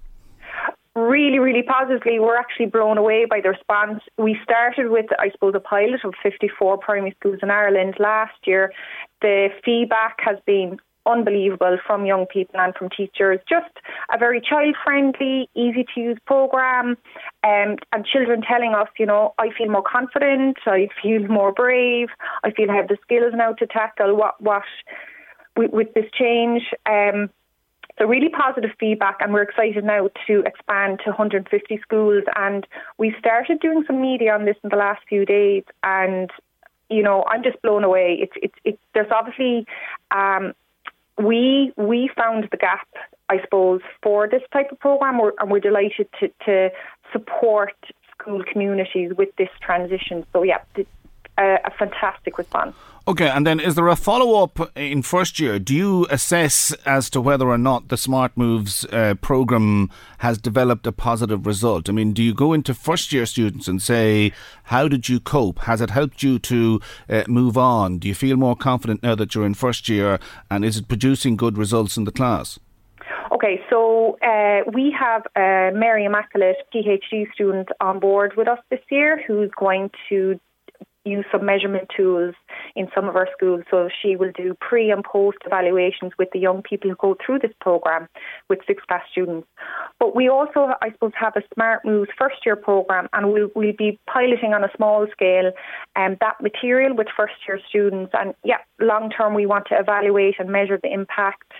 Really, really positively. We're actually blown away by the response. We started with, I suppose, a pilot of 54 primary schools in Ireland last year. The feedback has been unbelievable from young people and from teachers. Just a very child friendly, easy to use program, um, and children telling us, you know, I feel more confident, I feel more brave, I feel I have the skills now to tackle what what with, with this change. Um, so really positive feedback, and we're excited now to expand to 150 schools. And we started doing some media on this in the last few days, and you know I'm just blown away. It's it's, it's there's obviously um, we we found the gap, I suppose, for this type of program, and we're delighted to, to support school communities with this transition. So yeah, a, a fantastic response. Okay, and then is there a follow up in first year? Do you assess as to whether or not the Smart Moves uh, program has developed a positive result? I mean, do you go into first year students and say, how did you cope? Has it helped you to uh, move on? Do you feel more confident now that you're in first year? And is it producing good results in the class? Okay, so uh, we have a Mary Immaculate PhD student on board with us this year who's going to use some measurement tools in some of our schools. So she will do pre and post evaluations with the young people who go through this program with sixth class students. But we also, I suppose, have a Smart Moves first year program, and we'll, we'll be piloting on a small scale um, that material with first year students. And yeah, long term, we want to evaluate and measure the impact.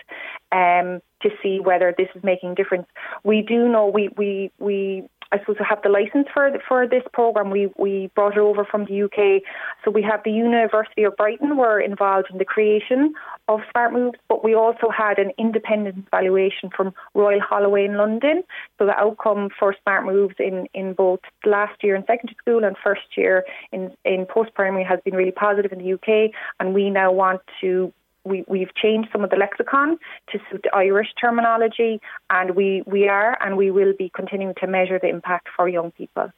Um, to see whether this is making difference. We do know we, we, we I suppose have the license for for this program. We we brought it over from the UK, so we have the University of Brighton were involved in the creation of Smart Moves, but we also had an independent evaluation from Royal Holloway in London. So the outcome for Smart Moves in in both last year in secondary school and first year in in post primary has been really positive in the UK, and we now want to we, we've changed some of the lexicon to suit the Irish terminology, and we, we are and we will be continuing to measure the impact for young people.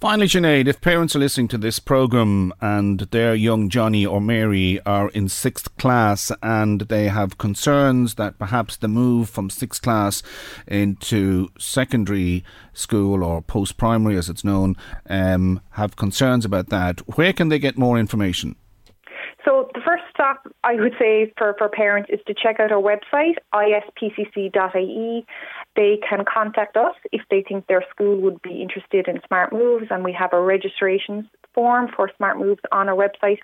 Finally, Sinead, if parents are listening to this programme and their young Johnny or Mary are in sixth class and they have concerns that perhaps the move from sixth class into secondary school or post primary as it's known um, have concerns about that, where can they get more information? So stop I would say for, for parents is to check out our website, ispcc.ie. They can contact us if they think their school would be interested in Smart Moves, and we have a registration form for Smart Moves on our website.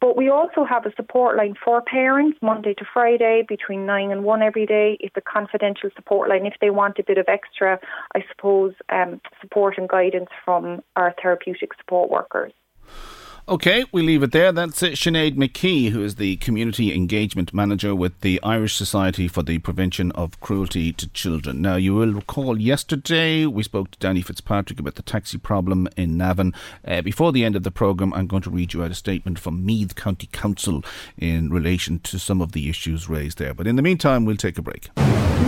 But we also have a support line for parents Monday to Friday between 9 and 1 every day. It's a confidential support line if they want a bit of extra, I suppose, um, support and guidance from our therapeutic support workers. Okay, we leave it there. That's it. Sinead McKee, who is the Community Engagement Manager with the Irish Society for the Prevention of Cruelty to Children. Now, you will recall yesterday we spoke to Danny Fitzpatrick about the taxi problem in Navan. Uh, before the end of the programme, I'm going to read you out a statement from Meath County Council in relation to some of the issues raised there. But in the meantime, we'll take a break.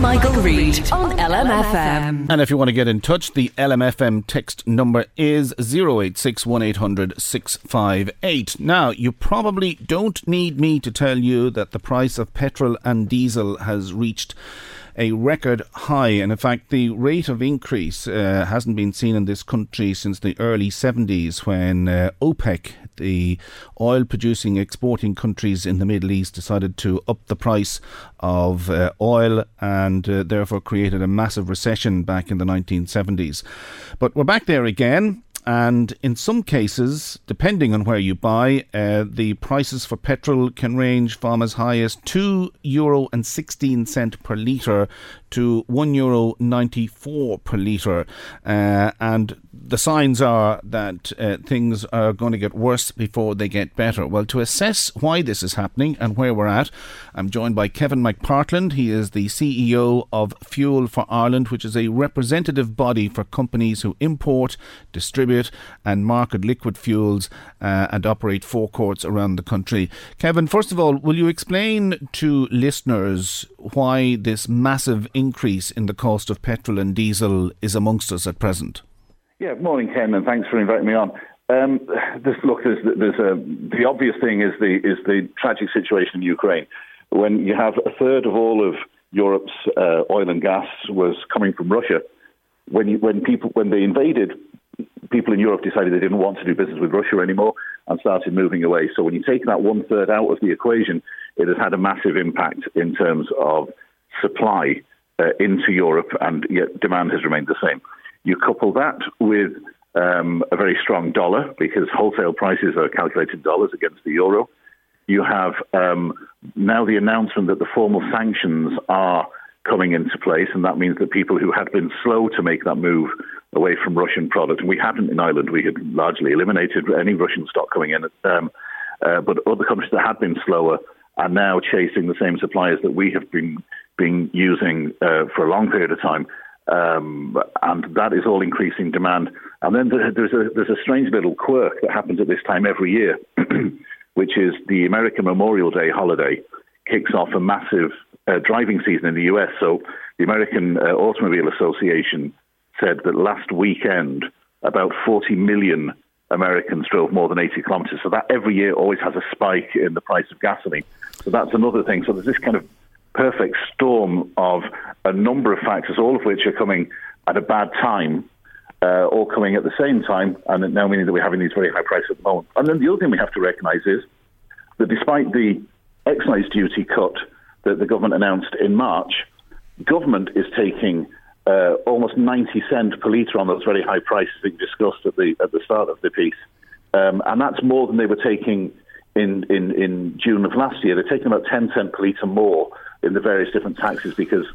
Michael, Reade on LMFM. And if you want to get in touch, the LMFM text number is 086 1800 658. Now, you probably don't need me to tell you that the price of petrol and diesel has reached a record high. And in fact, the rate of increase uh, hasn't been seen in this country since the early 70s when uh, OPEC, the oil producing exporting countries in the Middle East, decided to up the price of uh, oil and uh, therefore created a massive recession back in the 1970s. But we're back there again and in some cases, depending on where you buy, uh, the prices for petrol can range from as high as two euro and sixteen cent per litre to one euro ninety four per litre, uh, and the signs are that uh, things are going to get worse before they get better. Well, to assess why this is happening and where we're at, I'm joined by Kevin McPartland. He is the CEO of Fuel for Ireland, which is a representative body for companies who import, distribute, and market liquid fuels uh, and operate forecourts around the country. Kevin, first of all, will you explain to listeners why this massive increase in the cost of petrol and diesel is amongst us at present? Yeah, morning, Ken, and thanks for inviting me on. Um, this, look, there's, there's a, the obvious thing is the is the tragic situation in Ukraine. When you have a third of all of Europe's uh, oil and gas was coming from Russia, when you, when people when they invaded, people in Europe decided they didn't want to do business with Russia anymore and started moving away. So when you take that one third out of the equation, it has had a massive impact in terms of supply uh, into Europe, and yet demand has remained the same. You couple that with um, a very strong dollar because wholesale prices are calculated dollars against the euro. You have um, now the announcement that the formal sanctions are coming into place, and that means that people who had been slow to make that move away from Russian product, and we hadn't in Ireland, we had largely eliminated any Russian stock coming in, um, uh, but other countries that had been slower are now chasing the same suppliers that we have been been using uh, for a long period of time. Um, and that is all increasing demand. And then there's a, there's a strange little quirk that happens at this time every year, (clears throat) which is the American Memorial Day holiday kicks off a massive uh, driving season in the US. So the American uh, Automobile Association said that last weekend about 40 million Americans drove more than 80 kilometers. So that every year always has a spike in the price of gasoline. So that's another thing. So there's this kind of perfect storm of a number of factors, all of which are coming at a bad time. uh, all coming at the same time, and now meaning that we're having these very high prices at the moment. And then the other thing we have to recognise is that despite the excise duty cut that the government announced in March, government is taking uh, almost 90 cent per litre on those very high prices being discussed at the at the start of the piece, um, and that's more than they were taking in, in, in June of last year. They're taking about 10 cent per litre more in the various different taxes because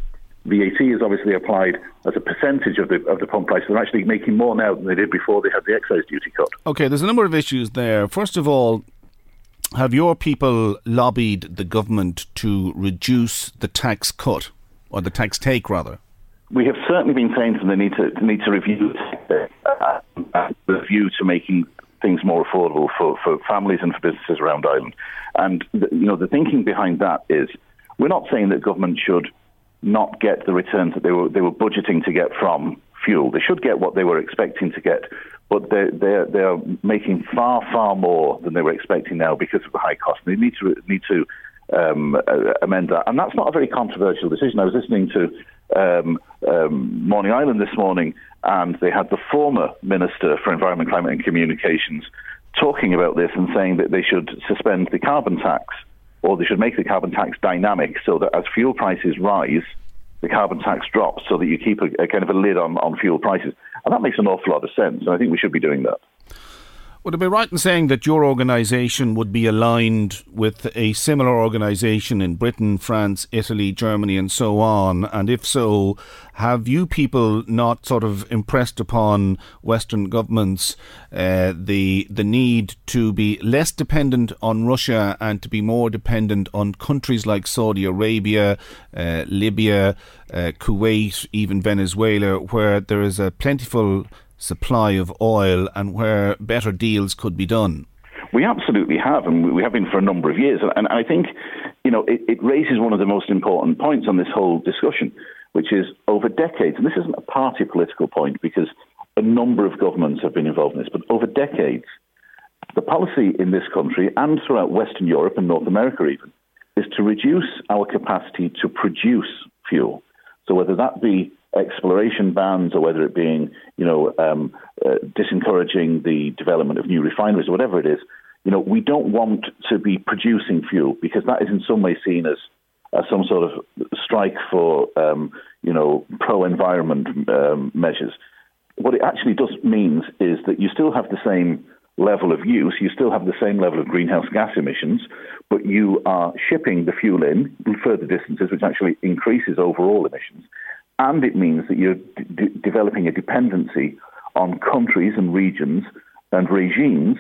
VAT is obviously applied as a percentage of the of the pump price. They're actually making more now than they did before they had the excise duty cut. Okay, there's a number of issues there. First of all, have your people lobbied the government to reduce the tax cut or the tax take rather? We have certainly been saying to them they need to they need to review uh, the view to making things more affordable for, for families and for businesses around Ireland. And the, you know the thinking behind that is we're not saying that government should not get the returns that they were they were budgeting to get from fuel. They should get what they were expecting to get, but they're they're, they're making far far more than they were expecting now because of the high cost. They need to need to um, uh, amend that, and that's not a very controversial decision. I was listening to um, um, Morning Ireland this morning, and they had the former Minister for Environment, Climate and Communications talking about this and saying that they should suspend the carbon tax or they should make the carbon tax dynamic so that as fuel prices rise, the carbon tax drops so that you keep a, a kind of a lid on, on fuel prices. And that makes an awful lot of sense, and I think we should be doing that. Would it be right in saying that your organisation would be aligned with a similar organisation in Britain, France, Italy, Germany, and so on? And if so, have you people not sort of impressed upon Western governments uh, the the need to be less dependent on Russia and to be more dependent on countries like Saudi Arabia, uh, Libya, uh, Kuwait, even Venezuela, where there is a plentiful supply of oil and where better deals could be done? We absolutely have, and we have been for a number of years. And I think, you know, it, it raises one of the most important points on this whole discussion, which is over decades, and this isn't a party political point because a number of governments have been involved in this, but over decades, the policy in this country and throughout Western Europe and North America even is to reduce our capacity to produce fuel. So whether that be exploration bans or whether it being, you know, um, uh, disencouraging the development of new refineries or whatever it is, you know, we don't want to be producing fuel because that is in some way seen as, as some sort of strike for, um, you know, pro-environment um, measures. What it actually does means is that you still have the same level of use, you still have the same level of greenhouse gas emissions, but you are shipping the fuel in further distances, which actually increases overall emissions and it means that you're d- developing a dependency on countries and regions and regimes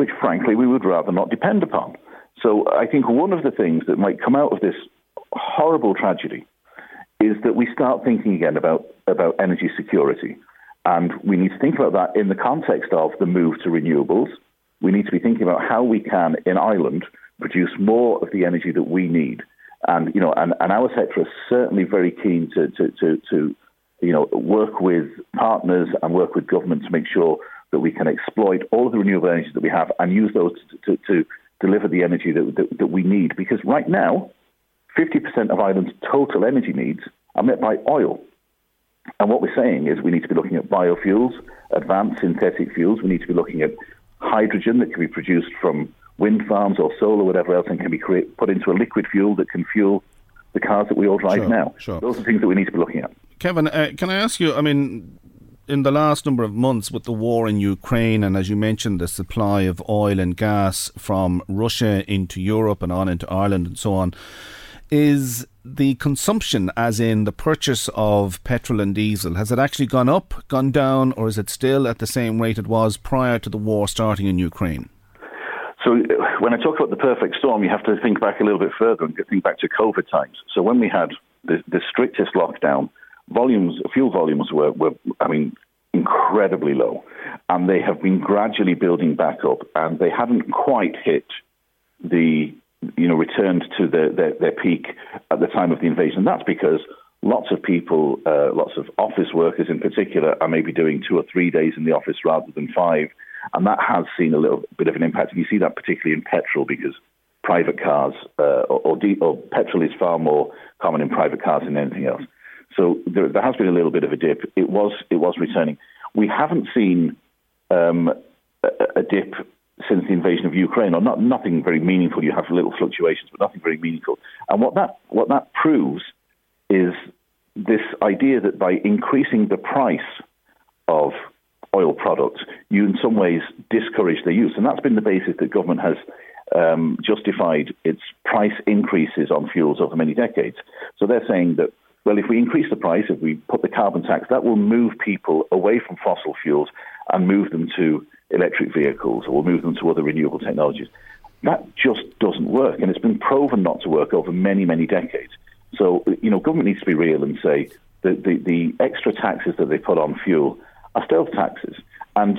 which, frankly, we would rather not depend upon. So I think one of the things that might come out of this horrible tragedy is that we start thinking again about, about energy security. And we need to think about that in the context of the move to renewables. We need to be thinking about how we can, in Ireland, produce more of the energy that we need and you know, and, and our sector is certainly very keen to, to, to, to you know work with partners and work with government to make sure that we can exploit all of the renewable energy that we have and use those to, to, to deliver the energy that, that, that we need. Because right now, 50% of Ireland's total energy needs are met by oil. And what we're saying is we need to be looking at biofuels, advanced synthetic fuels. We need to be looking at hydrogen that can be produced from wind farms or solar, whatever else, and can be create, put into a liquid fuel that can fuel the cars that we all drive sure, now. Sure. Those are things that we need to be looking at. Kevin, uh, can I ask you? I mean, in the last number of months with the war in Ukraine, and as you mentioned, the supply of oil and gas from Russia into Europe and on into Ireland and so on, is the consumption, as in the purchase of petrol and diesel, has it actually gone up, gone down, or is it still at the same rate it was prior to the war starting in Ukraine? So when I talk about the perfect storm, you have to think back a little bit further and think back to COVID times. So when we had the, the strictest lockdown, volumes, fuel volumes were, were, I mean, incredibly low, and they have been gradually building back up, and they haven't quite hit the, you know, returned to the, their, their peak at the time of the invasion. That's because lots of people, uh, lots of office workers in particular, are maybe doing two or three days in the office rather than five and that has seen a little bit of an impact. You see that particularly in petrol because private cars uh, or, or, de- or, petrol is far more common in private cars than anything else. So there, there, has been a little bit of a dip. It was it was returning. We haven't seen um, a, a dip since the invasion of Ukraine, or not, nothing very meaningful. You have little fluctuations, but nothing very meaningful. And what that what that proves is this idea that by increasing the price of oil products, you in some ways discourage their use, and that's been the basis that government has um, justified its price increases on fuels over many decades. So they're saying that well, if we increase the price, if we put the carbon tax, that will move people away from fossil fuels and move them to electric vehicles or move them to other renewable technologies. That just doesn't work, and it's been proven not to work over many, many decades. So, you know, government needs to be real and say that the, the extra taxes that they put on fuel are stealth taxes. And,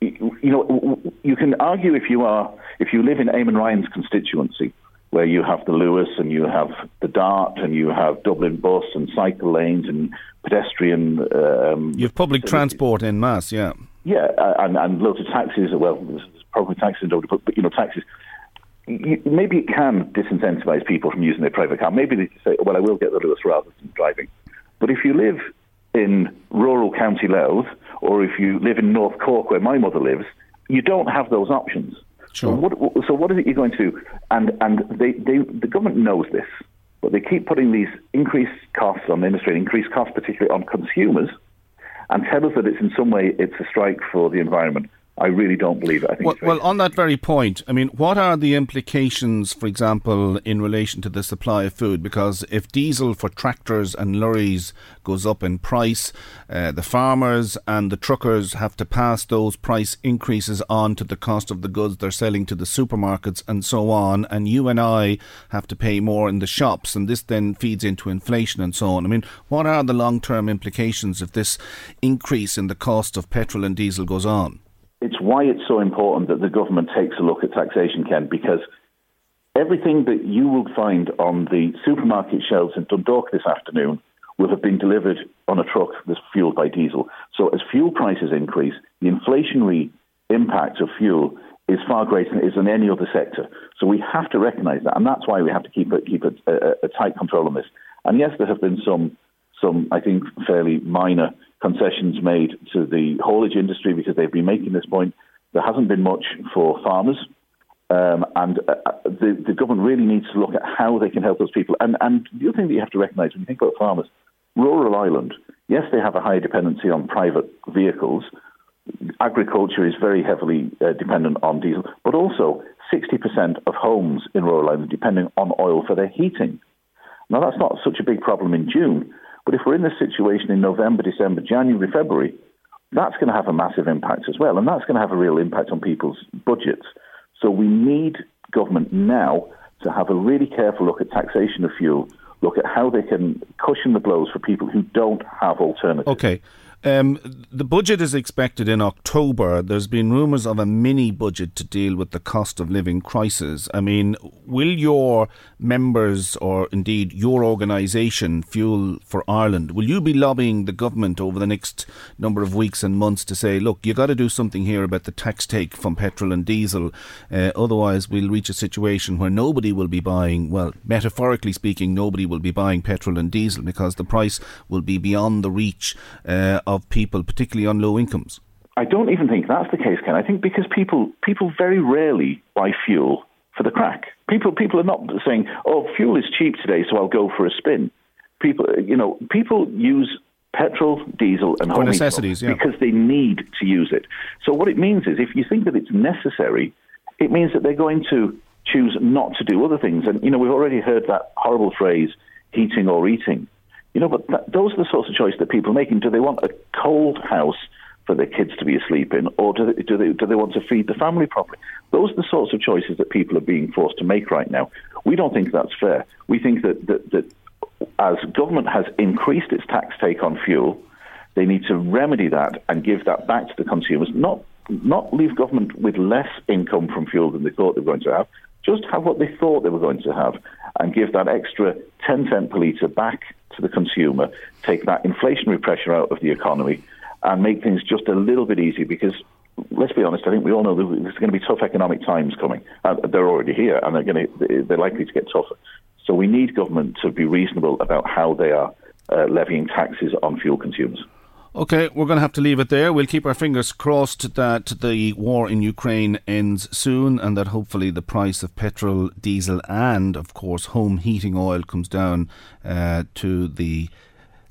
you know, you can argue if you are, if you live in Eamon Ryan's constituency, where you have the Luas and you have the Dart and you have Dublin bus and cycle lanes and pedestrian. Um, you have public facilities. transport in mass, yeah. Yeah, and, and loads of taxis. Well, there's probably taxes in Dublin, but, but you know, taxes. You, maybe it can disincentivize people from using their private car. Maybe they say, well, I will get the Luas rather than driving. But if you live in rural County Louth, or if you live in North Cork, where my mother lives, you don't have those options. Sure. So what, so what is it you're going to do? And, and they, they, the government knows this, but they keep putting these increased costs on the industry, and increased costs particularly on consumers, and tell us that it's in some way it's a strike for the environment. I really don't believe it. I think well, well, on that very point, I mean, what are the implications, for example, in relation to the supply of food? Because if diesel for tractors and lorries goes up in price, uh, the farmers and the truckers have to pass those price increases on to the cost of the goods they're selling to the supermarkets and so on, and you and I have to pay more in the shops, and this then feeds into inflation and so on. I mean, what are the long term implications if this increase in the cost of petrol and diesel goes on? It's why it's so important that the government takes a look at taxation, Ken, because everything that you will find on the supermarket shelves in Dundalk this afternoon will have been delivered on a truck that's fueled by diesel. So as fuel prices increase, the inflationary impact of fuel is far greater than it is in any other sector. So we have to recognise that, and that's why we have to keep a, keep a, a, a tight control on this. And yes, there have been some some I think fairly minor concessions made to the haulage industry because they've been making this point. There hasn't been much for farmers. Um, and uh, uh, the, the, government really needs to look at how they can help those people. And, and the other thing that you have to recognise when you think about farmers, rural Ireland, yes, they have a high dependency on private vehicles. Agriculture is very heavily uh, dependent on diesel, but also 60% of homes in rural Ireland depending on oil for their heating. Now, that's not such a big problem in June, but if we're in this situation in November, December, January, February, that's going to have a massive impact as well. And that's going to have a real impact on people's budgets. So we need government now to have a really careful look at taxation of fuel, look at how they can cushion the blows for people who don't have alternatives. Okay. Um, the budget is expected in October. There's been rumours of a mini budget to deal with the cost of living crisis. I mean, will your members, or indeed your organisation, Fuel for Ireland, will you be lobbying the government over the next number of weeks and months to say, look, you've got to do something here about the tax take from petrol and diesel? Uh, otherwise, we'll reach a situation where nobody will be buying, well, metaphorically speaking, nobody will be buying petrol and diesel because the price will be beyond the reach uh, of people, particularly on low incomes? I don't even think that's the case, Ken. I think because people people very rarely buy fuel for the crack. People people are not saying, "Oh, fuel is cheap today, so I'll go for a spin." People, you know, people use petrol, diesel, and for necessities yeah. because they need to use it. So what it means is, if you think that it's necessary, it means that they're going to choose not to do other things. And you know, we've already heard that horrible phrase, "heating or eating." You know, but that, those are the sorts of choices that people are making. Do they want a cold house for their kids to be asleep in, or do they, do they, do they want to feed the family properly? Those are the sorts of choices that people are being forced to make right now. We don't think that's fair. We think that, that, that as government has increased its tax take on fuel, they need to remedy that and give that back to the consumers, not not leave government with less income from fuel than they thought they were going to have, just have what they thought they were going to have and give that extra 10 cent per litre back to the consumer, take that inflationary pressure out of the economy, and make things just a little bit easier because let's be honest, I think we all know there's going to be tough economic times coming. Uh, they're already here, and they're going to, they're likely to get tougher. So we need government to be reasonable about how they are uh, levying taxes on fuel consumers. Okay, we're going to have to leave it there. We'll keep our fingers crossed that the war in Ukraine ends soon and that hopefully the price of petrol, diesel, and of course home heating oil comes down uh, to the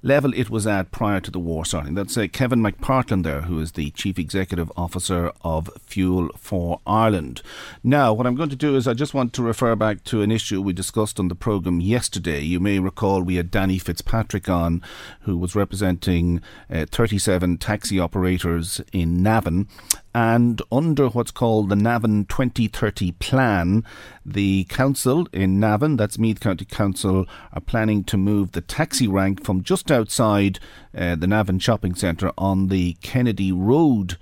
level it was at prior to the war starting. That's uh, Kevin McPartland there, who is the Chief Executive Officer of Fuel for Ireland. Now, what I'm going to do is I just want to refer back to an issue we discussed on the programme yesterday. You may recall we had Danny Fitzpatrick on, who was representing uh, 37 taxi operators in Navan, and under what's called the Navan 2030 plan, the council in Navan, that's Meath County Council, are planning to move the taxi rank from just outside uh, the Navan shopping centre on the Kennedy Road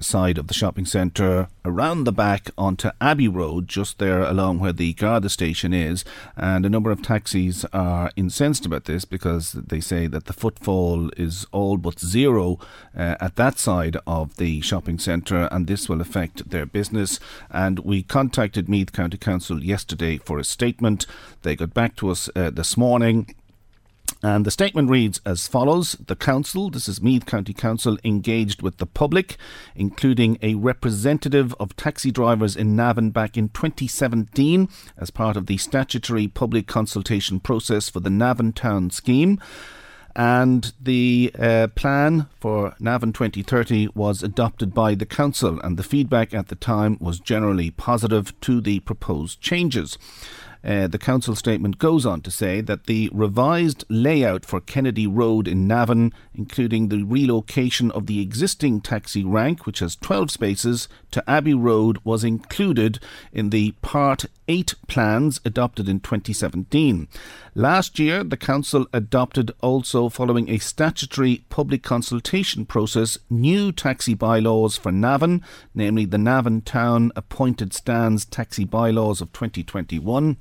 side of the shopping centre around the back onto Abbey Road, just there along where the Garda station is. And a number of taxis are incensed about this because they say that the footfall is all but zero uh, at that side of the shopping centre, and this will affect their business. And we contacted Meath County Council yesterday for a statement. They got back to us uh, this morning. And the statement reads as follows The Council, this is Meath County Council, engaged with the public, including a representative of taxi drivers in Navan back in 2017 as part of the statutory public consultation process for the Navan Town scheme. And the uh, plan for Navan 2030 was adopted by the Council, and the feedback at the time was generally positive to the proposed changes. Uh, the council statement goes on to say that the revised layout for Kennedy Road in Navan, including the relocation of the existing taxi rank, which has 12 spaces, to Abbey Road, was included in the Part 8 plans adopted in 2017. Last year, the council adopted also following a statutory public consultation process new taxi bylaws for Navan, namely the Navan Town Appointed Stands Taxi Bylaws of 2021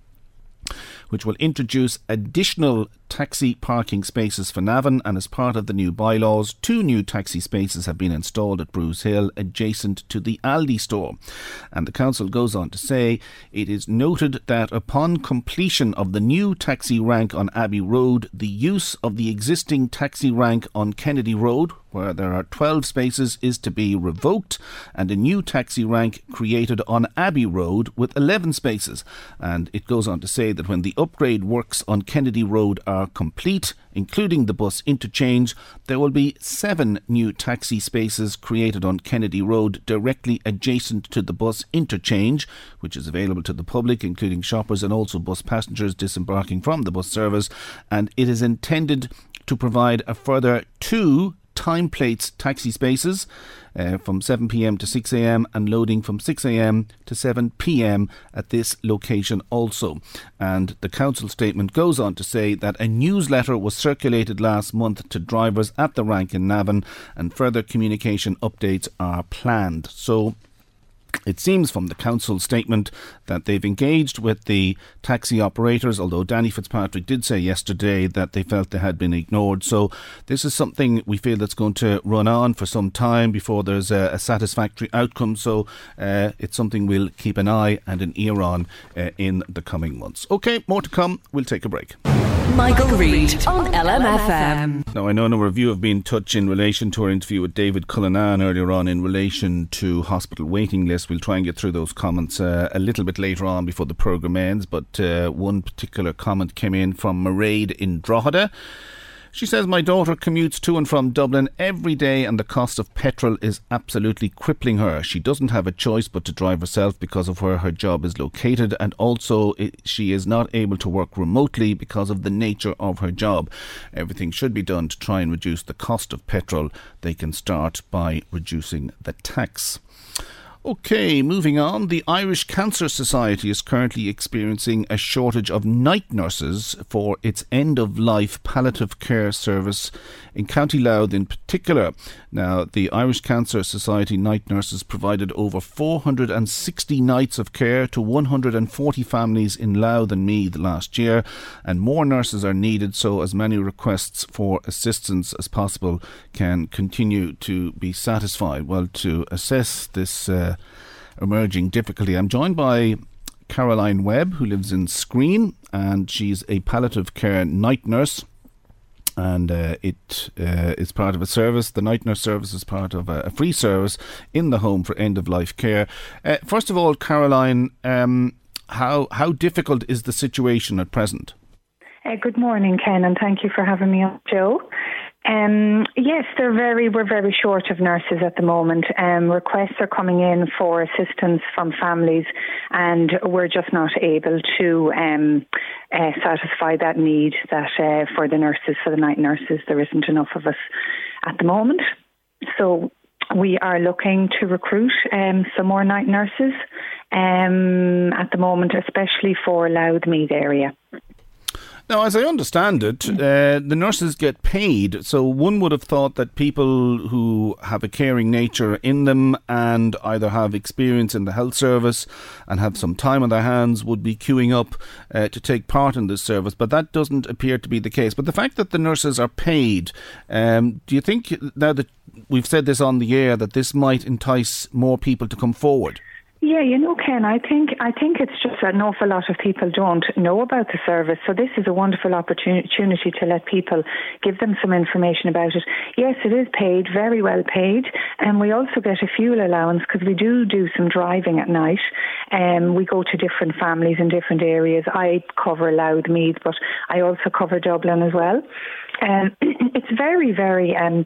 which will introduce additional taxi parking spaces for Navan, and as part of the new bylaws, two new taxi spaces have been installed at Brews Hill adjacent to the Aldi store. And the council goes on to say it is noted that upon completion of the new taxi rank on Abbey Road, the use of the existing taxi rank on Kennedy Road, where there are 12 spaces, is to be revoked, and a new taxi rank created on Abbey Road with 11 spaces. And it goes on to say that when the upgrade works on Kennedy Road are complete, including the bus interchange, there will be seven new taxi spaces created on Kennedy Road directly adjacent to the bus interchange, which is available to the public, including shoppers and also bus passengers disembarking from the bus service. And it is intended to provide a further two time plates taxi spaces uh, from 7 pm to 6 am and loading from 6 am to 7 pm at this location also. And the council statement goes on to say that a newsletter was circulated last month to drivers at the rank in Navan and further communication updates are planned. So it seems from the council statement that they've engaged with the taxi operators, although Danny Fitzpatrick did say yesterday that they felt they had been ignored. So this is something we feel that's going to run on for some time before there's a, a satisfactory outcome. So uh, it's something we'll keep an eye and an ear on uh, in the coming months. Okay, more to come. We'll take a break. Michael, Reade on LMFM. Now, I know a number of you have been in touch in relation to our interview with David Cullinane earlier on in relation to hospital waiting lists. We'll try and get through those comments uh, a little bit later on before the programme ends, but uh, one particular comment came in from Mairead in Drogheda. She says, My daughter commutes to and from Dublin every day, and the cost of petrol is absolutely crippling her. She doesn't have a choice but to drive herself because of where her job is located, and also she is not able to work remotely because of the nature of her job. Everything should be done to try and reduce the cost of petrol. They can start by reducing the tax. Okay, moving on. The Irish Cancer Society is currently experiencing a shortage of night nurses for its end of life palliative care service in County Louth in particular. Now, the Irish Cancer Society night nurses provided over 460 nights of care to 140 families in Louth and Meath last year, and more nurses are needed so as many requests for assistance as possible can continue to be satisfied. Well, to assess this uh, emerging difficulty, I'm joined by Caroline Webb, who lives in Skreen, and she's a palliative care night nurse and uh, it uh, is part of a service. The night nurse service is part of a, a free service in the home for end of life care. Uh, first of all, Caroline, um, how how difficult is the situation at present? Uh, good morning, Ken, and thank you for having me on, Joe. Um, yes, they're very. We're very short of nurses at the moment. Um, requests are coming in for assistance from families, and we're just not able to um, uh, satisfy that need. That uh, for the nurses, for the night nurses, there isn't enough of us at the moment. So we are looking to recruit um, some more night nurses um, at the moment, especially for Louth Meath area. Now, as I understand it, uh, the nurses get paid. So one would have thought that people who have a caring nature in them and either have experience in the health service and have some time on their hands would be queuing up uh, to take part in this service. But that doesn't appear to be the case. But the fact that the nurses are paid, um, do you think now that we've said this on the air that this might entice more people to come forward? Yeah, you know, Ken, I think I think it's just an awful lot of people don't know about the service. So this is a wonderful opportunity to let people give them some information about it. Yes, it is paid, very well paid, and we also get a fuel allowance because we do do some driving at night. And um, we go to different families in different areas. I cover Louth Meath, but I also cover Dublin as well. Um, (clears throat) it's very, very um,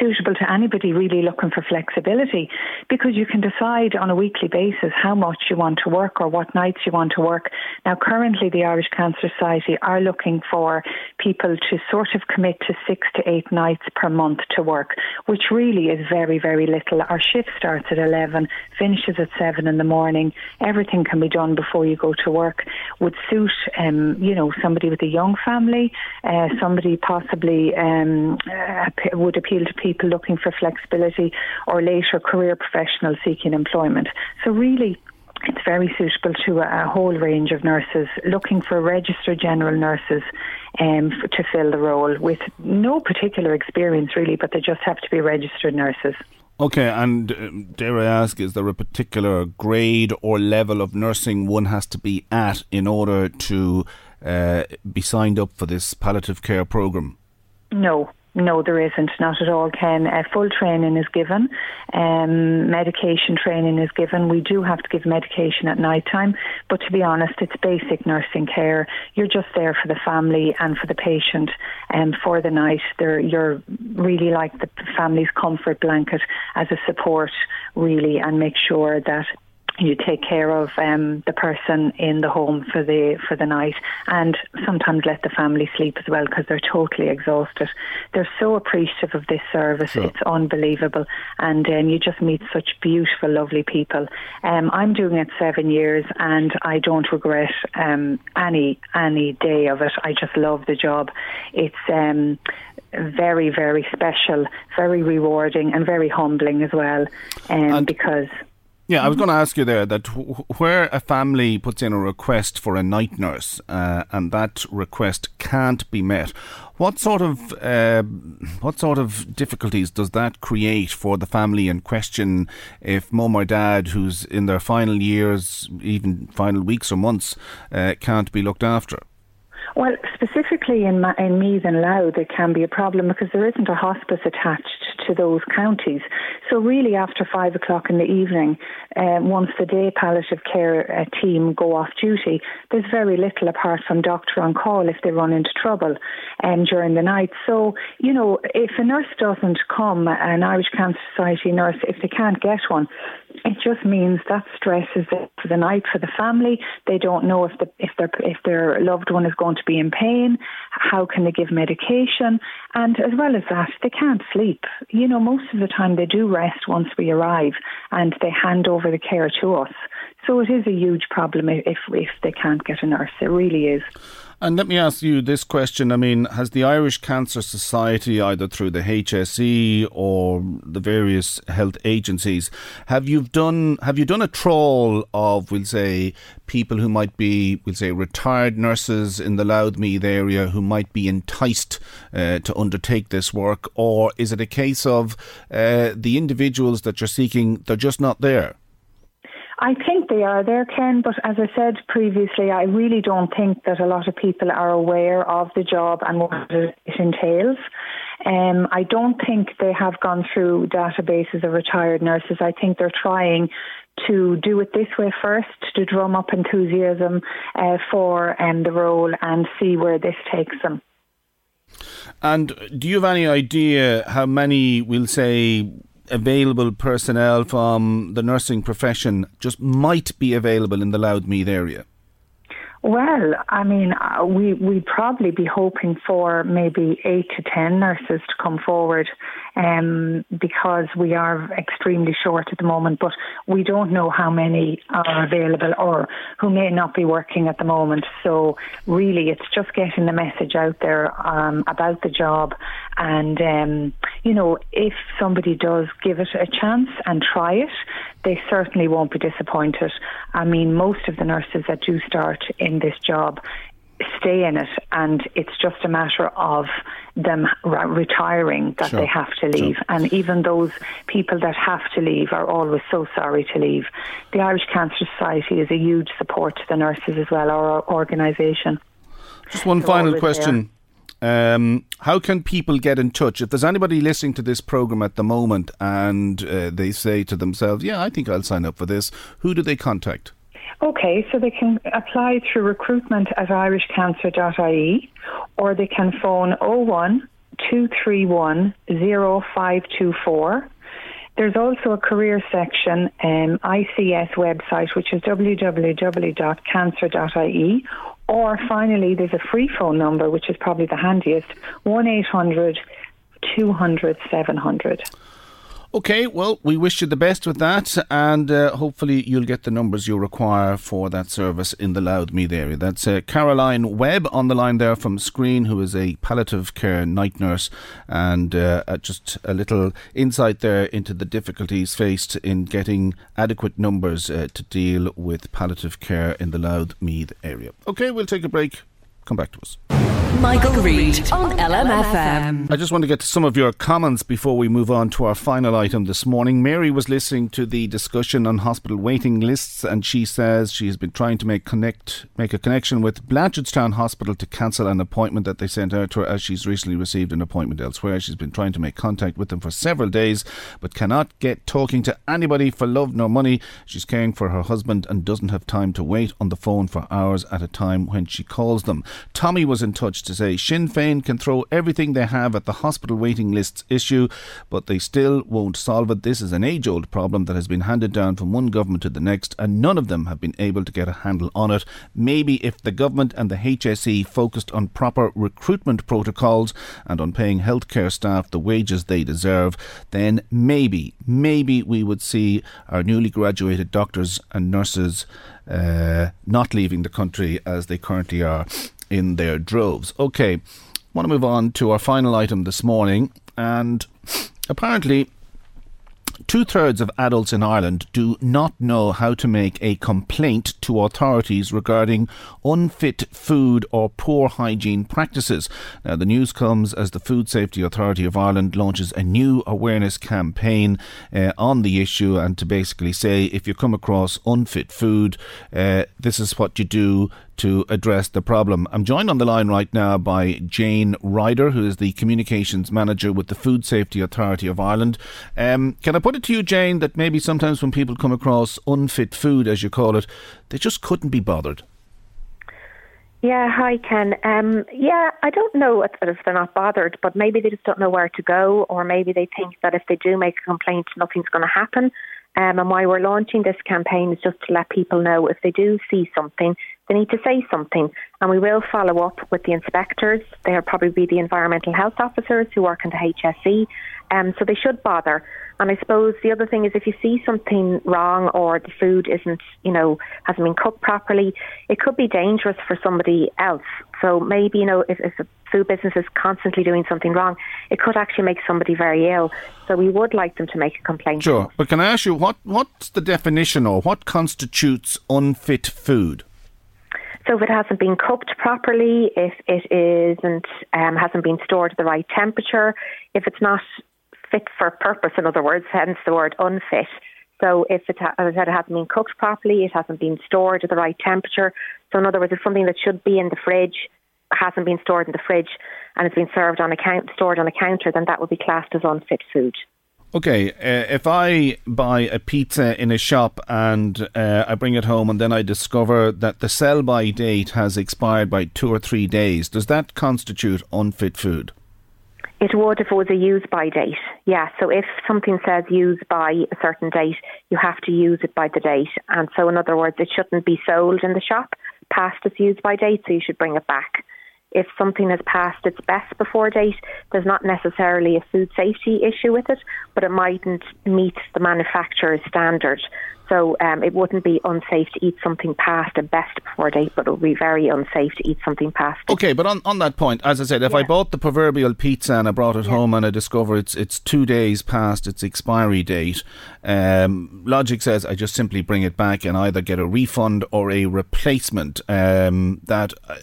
suitable to anybody really looking for flexibility because you can decide on a weekly basis how much you want to work or what nights you want to work. Now, currently, the Irish Cancer Society are looking for people to sort of commit to six to eight nights per month to work, which really is very, very little. Our shift starts at 11, finishes at 7 in the morning. Everything can be done before you go to work. Would suit, um, you know, somebody with a young family, uh, somebody possibly um, uh, would appeal to people looking for flexibility or later career professionals seeking employment. So really, it's very suitable to a, whole range of nurses looking for registered general nurses um, to fill the role with no particular experience really, but they just have to be registered nurses. Okay, and uh, dare I ask, is there a particular grade or level of nursing one has to be at in order to uh, be signed up for this palliative care programme? No, no, there isn't. Not at all, Ken. Uh, full training is given. Um, medication training is given. We do have to give medication at night time, but to be honest, it's basic nursing care. You're just there for the family and for the patient um, for the night. They're, you're really like the family's comfort blanket as a support, really, and make sure that you take care of um, the person in the home for the for the night, and sometimes let the family sleep as well because they're totally exhausted. They're so appreciative of this service; sure. it's unbelievable, and um, you just meet such beautiful, lovely people. Um, I'm doing it seven years, and I don't regret um, any any day of it. I just love the job. It's um, very, very special, very rewarding, and very humbling as well, um, because yeah, I was going to ask you there that where a family puts in a request for a night nurse uh, and that request can't be met, what sort of uh, what sort of difficulties does that create for the family in question if mum or dad, who's in their final years, even final weeks or months, uh, can't be looked after? Well, specifically in, in Meath and Louth, there can be a problem because there isn't a hospice attached to those counties. So, really, after five o'clock in the evening, um, once the day palliative care uh, team go off duty, there's very little apart from doctor on call if they run into trouble um, during the night. So, you know, if a nurse doesn't come, an Irish Cancer Society nurse, if they can't get one, it just means that stress is there for the night for the family. They don't know if the if their if their loved one is going to be in pain. How can they give medication? And as well as that, they can't sleep. You know, most of the time they do rest once we arrive, and they hand over the care to us. So it is a huge problem if if they can't get a nurse. It really is. And let me ask you this question. I mean, has the Irish Cancer Society, either through the HSE or the various health agencies, have you done have you done a trawl of, we'll say, people who might be, we'll say, retired nurses in the Louth Meath area who might be enticed uh, to undertake this work, or is it a case of uh, the individuals that you're seeking, they're just not there? I think they are there, Ken, but as I said previously, I really don't think that a lot of people are aware of the job and what it entails. Um, I don't think they have gone through databases of retired nurses. I think they're trying to do it this way first to drum up enthusiasm uh, for um, the role and see where this takes them. And do you have any idea how many, we'll say, available personnel from the nursing profession just might be available in the Louth Meath area? Well, I mean, uh, we we'd probably be hoping for maybe eight to ten nurses to come forward, um, because we are extremely short at the moment. But we don't know how many are available or who may not be working at the moment. So really, it's just getting the message out there um, about the job, and um, you know, if somebody does give it a chance and try it, they certainly won't be disappointed. I mean, most of the nurses that do start in this job stay in it, and it's just a matter of them retiring that sure. they have to leave. Sure. And even those people that have to leave are always so sorry to leave. The Irish Cancer Society is a huge support to the nurses as well, our organisation. Just one They're final question. Um, how can people get in touch? If there's anybody listening to this program at the moment and uh, they say to themselves, Yeah, I think I'll sign up for this, who do they contact? Okay, so they can apply through recruitment at irishcancer.ie or they can phone 01 231 0524. There's also a career section, um, ICS website, which is www.cancer.ie. Or finally, there's a free phone number, which is probably the handiest 1 800 200 700. Okay, well, we wish you the best with that, and uh, hopefully you'll get the numbers you require for that service in the Louth Meath area. That's uh, Caroline Webb on the line there from Skreen, who is a palliative care night nurse, and uh, just a little insight there into the difficulties faced in getting adequate numbers uh, to deal with palliative care in the Louth Meath area. Okay, we'll take a break. Come back to us. Michael, Reade on LMFM. I just want to get to some of your comments before we move on to our final item this morning. Mary was listening to the discussion on hospital waiting lists, and she says she has been trying to make connect make a connection with Blanchardstown Hospital to cancel an appointment that they sent out to her, as she's recently received an appointment elsewhere. She's been trying to make contact with them for several days, but cannot get talking to anybody for love nor money. She's caring for her husband and doesn't have time to wait on the phone for hours at a time when she calls them. Tommy was in touch to say Sinn Féin can throw everything they have at the hospital waiting lists issue, but they still won't solve it. This is an age old problem that has been handed down from one government to the next, and none of them have been able to get a handle on it. Maybe if the government and the HSE focused on proper recruitment protocols and on paying healthcare staff the wages they deserve, then maybe, maybe we would see our newly graduated doctors and nurses uh, not leaving the country as they currently are in their droves. Okay, I want to move on to our final item this morning, and apparently Two thirds of adults in Ireland do not know how to make a complaint to authorities regarding unfit food or poor hygiene practices. Now, the news comes as the Food Safety Authority of Ireland launches a new awareness campaign uh, on the issue and to basically say if you come across unfit food, uh, this is what you do to address the problem. I'm joined on the line right now by Jane Ryder, who is the communications manager with the Food Safety Authority of Ireland. Um, can I put it to you, Jane, that maybe sometimes when people come across unfit food, as you call it, they just couldn't be bothered? Yeah, hi Ken. Um, yeah, I don't know if, if they're not bothered, but maybe they just don't know where to go, or maybe they think that if they do make a complaint, nothing's going to happen. Um, and why we're launching this campaign is just to let people know if they do see something, they need to say something. And we will follow up with the inspectors. They'll probably be the environmental health officers who work in the HSE. Um, so they should bother. And I suppose the other thing is if you see something wrong or the food isn't, you know, hasn't been cooked properly, it could be dangerous for somebody else. So maybe, you know, if, if a food business is constantly doing something wrong, it could actually make somebody very ill. So we would like them to make a complaint. Sure. But can I ask you, what, what's the definition or what constitutes unfit food? So if it hasn't been cooked properly, if it isn't um, hasn't been stored at the right temperature, if it's not fit for purpose, in other words, hence the word unfit. So if it, as I said, it hasn't been cooked properly, it hasn't been stored at the right temperature. So in other words, it's something that should be in the fridge hasn't been stored in the fridge and it's been served on a count, stored on a counter, then that would be classed as unfit food. Okay, uh, if I buy a pizza in a shop and uh, I bring it home and then I discover that the sell by date has expired by two or three days, does that constitute unfit food? It would if it was a use by date. Yeah, so if something says use by a certain date, you have to use it by the date. And so, in other words, it shouldn't be sold in the shop past its use by date, so you should bring it back if something has passed its best before date, there's not necessarily a food safety issue with it, but it mightn't meet the manufacturer's standard. So um, it wouldn't be unsafe to eat something past a best before date, but it would be very unsafe to eat something past. Okay, but on, on that point, as I said, if yeah. I bought the proverbial pizza and I brought it yeah. home and I discover it's it's two days past its expiry date, um, logic says I just simply bring it back and either get a refund or a replacement. Um, that. Uh,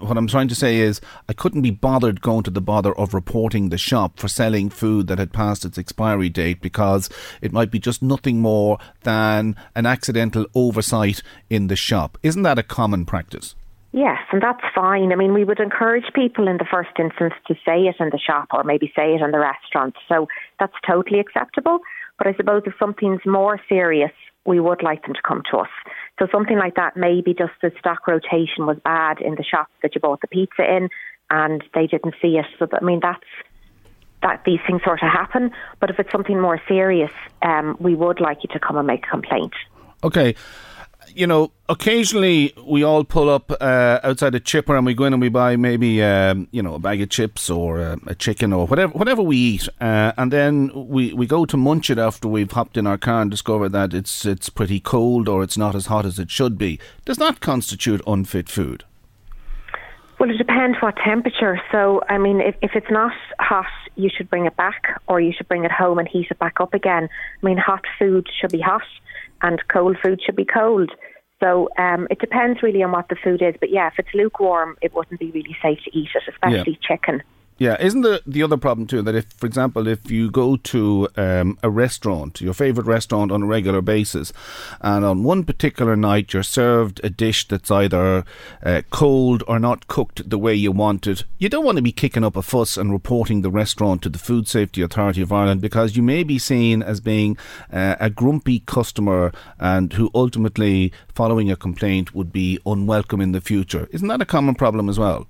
what I'm trying to say is I couldn't be bothered going to the bother of reporting the shop for selling food that had passed its expiry date because it might be just nothing more than an accidental oversight in the shop. Isn't that a common practice? Yes, and that's fine. I mean, we would encourage people in the first instance to say it in the shop or maybe say it in the restaurant. So that's totally acceptable. But I suppose if something's more serious, we would like them to come to us. So something like that, maybe just the stock rotation was bad in the shop that you bought the pizza in, and they didn't see it. So I mean, that's that these things sort of happen. But if it's something more serious, um, we would like you to come and make a complaint. Okay you know, occasionally we all pull up uh, outside a chipper and we go in and we buy maybe um, you know a bag of chips or uh, a chicken or whatever whatever we eat, uh, and then we, we go to munch it after we've hopped in our car and discover that it's it's pretty cold or it's not as hot as it should be. Does that constitute unfit food? Well, it depends what temperature. So, I mean, if, if it's not hot, you should bring it back or you should bring it home and heat it back up again. I mean, hot food should be hot and cold food should be cold. So um, it depends really on what the food is. But yeah, if it's lukewarm, it wouldn't be really safe to eat it, especially yeah. chicken. Yeah, isn't the the other problem too that if, for example, if you go to um, a restaurant, your favourite restaurant on a regular basis, and on one particular night you're served a dish that's either uh, cold or not cooked the way you want it, you don't want to be kicking up a fuss and reporting the restaurant to the Food Safety Authority of Ireland because you may be seen as being uh, a grumpy customer and who ultimately, following a complaint, would be unwelcome in the future. Isn't that a common problem as well?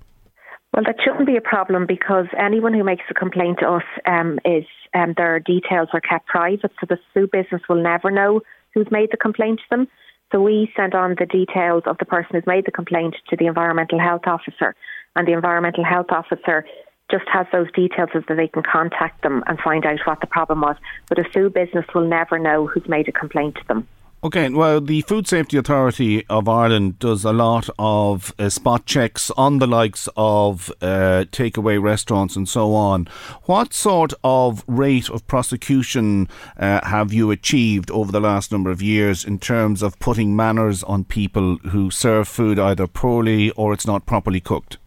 Well, that shouldn't be a problem because anyone who makes a complaint to us um, is um, their details are kept private, so the food business will never know who's made the complaint to them. So we send on the details of the person who's made the complaint to the environmental health officer, and the environmental health officer just has those details so that they can contact them and find out what the problem was. But a food business will never know who's made a complaint to them. Okay, well, the Food Safety Authority of Ireland does a lot of uh, spot checks on the likes of uh, takeaway restaurants and so on. What sort of rate of prosecution uh, have you achieved over the last number of years in terms of putting manners on people who serve food either poorly or it's not properly cooked?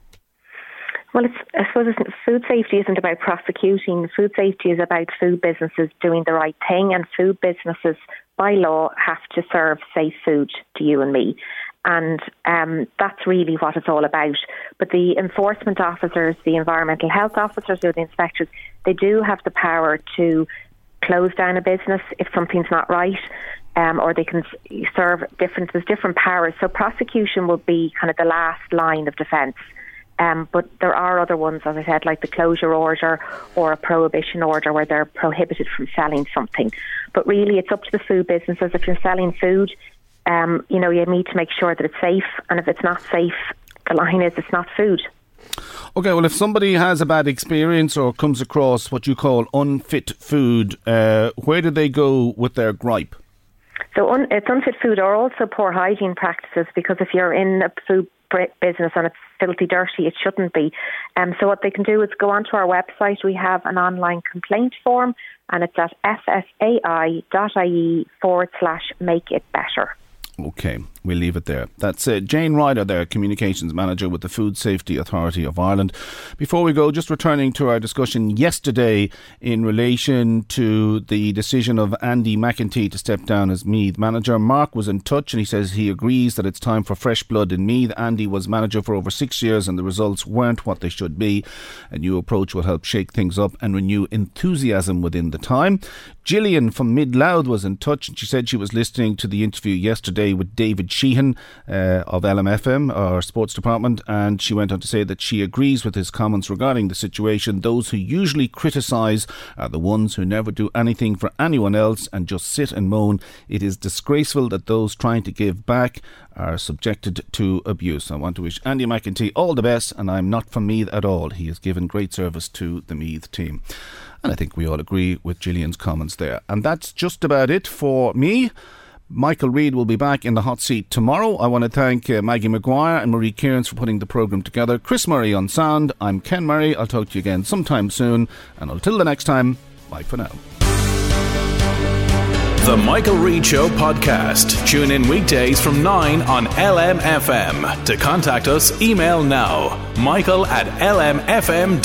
Well, I suppose food safety isn't about prosecuting. Food safety is about food businesses doing the right thing, and food businesses by law have to serve safe food to you and me. And um, that's really what it's all about. But the enforcement officers, the environmental health officers, or the inspectors, they do have the power to close down a business if something's not right. Um, or they can serve different. There's different powers. So prosecution will be kind of the last line of defence. Um, but there are other ones, as I said, like the closure order or a prohibition order where they're prohibited from selling something. But really, it's up to the food businesses. If you're selling food, um, you know, you need to make sure that it's safe. And if it's not safe, the line is it's not food. Okay, well, if somebody has a bad experience or comes across what you call unfit food, uh, where do they go with their gripe? So un- it's unfit food or also poor hygiene practices because if you're in a food business and it's filthy dirty. It shouldn't be. Um, so what they can do is go onto our website. We have an online complaint form and it's at fsai.ie forward slash make it better. Okay. We'll leave it there. That's uh, Jane Ryder there, Communications Manager with the Food Safety Authority of Ireland. Before we go, just returning to our discussion yesterday in relation to the decision of Andy McEntee to step down as Meath manager. Mark was in touch and he says he agrees that it's time for fresh blood in Meath. Andy was manager for over six years and the results weren't what they should be. A new approach will help shake things up and renew enthusiasm within the time. Gillian from Mid was in touch and she said she was listening to the interview yesterday with David Sheehan uh, of LMFM, our sports department, and she went on to say that she agrees with his comments regarding the situation. Those who usually criticise are the ones who never do anything for anyone else and just sit and moan. It is disgraceful that those trying to give back are subjected to abuse. I want to wish Andy McEntee all the best, and I'm not from Meath at all. He has given great service to the Meath team. And I think we all agree with Gillian's comments there. And that's just about it for me. Michael Reade will be back in the hot seat tomorrow. I want to thank uh, Maggie McGuire and Marie Kearns for putting the programme together. Chris Murray on sound. I'm Ken Murray. I'll talk to you again sometime soon. And until the next time, bye for now. The Michael Reade Show podcast. Tune in weekdays from 9 on LMFM. To contact us, email now michael at lmfm.ie.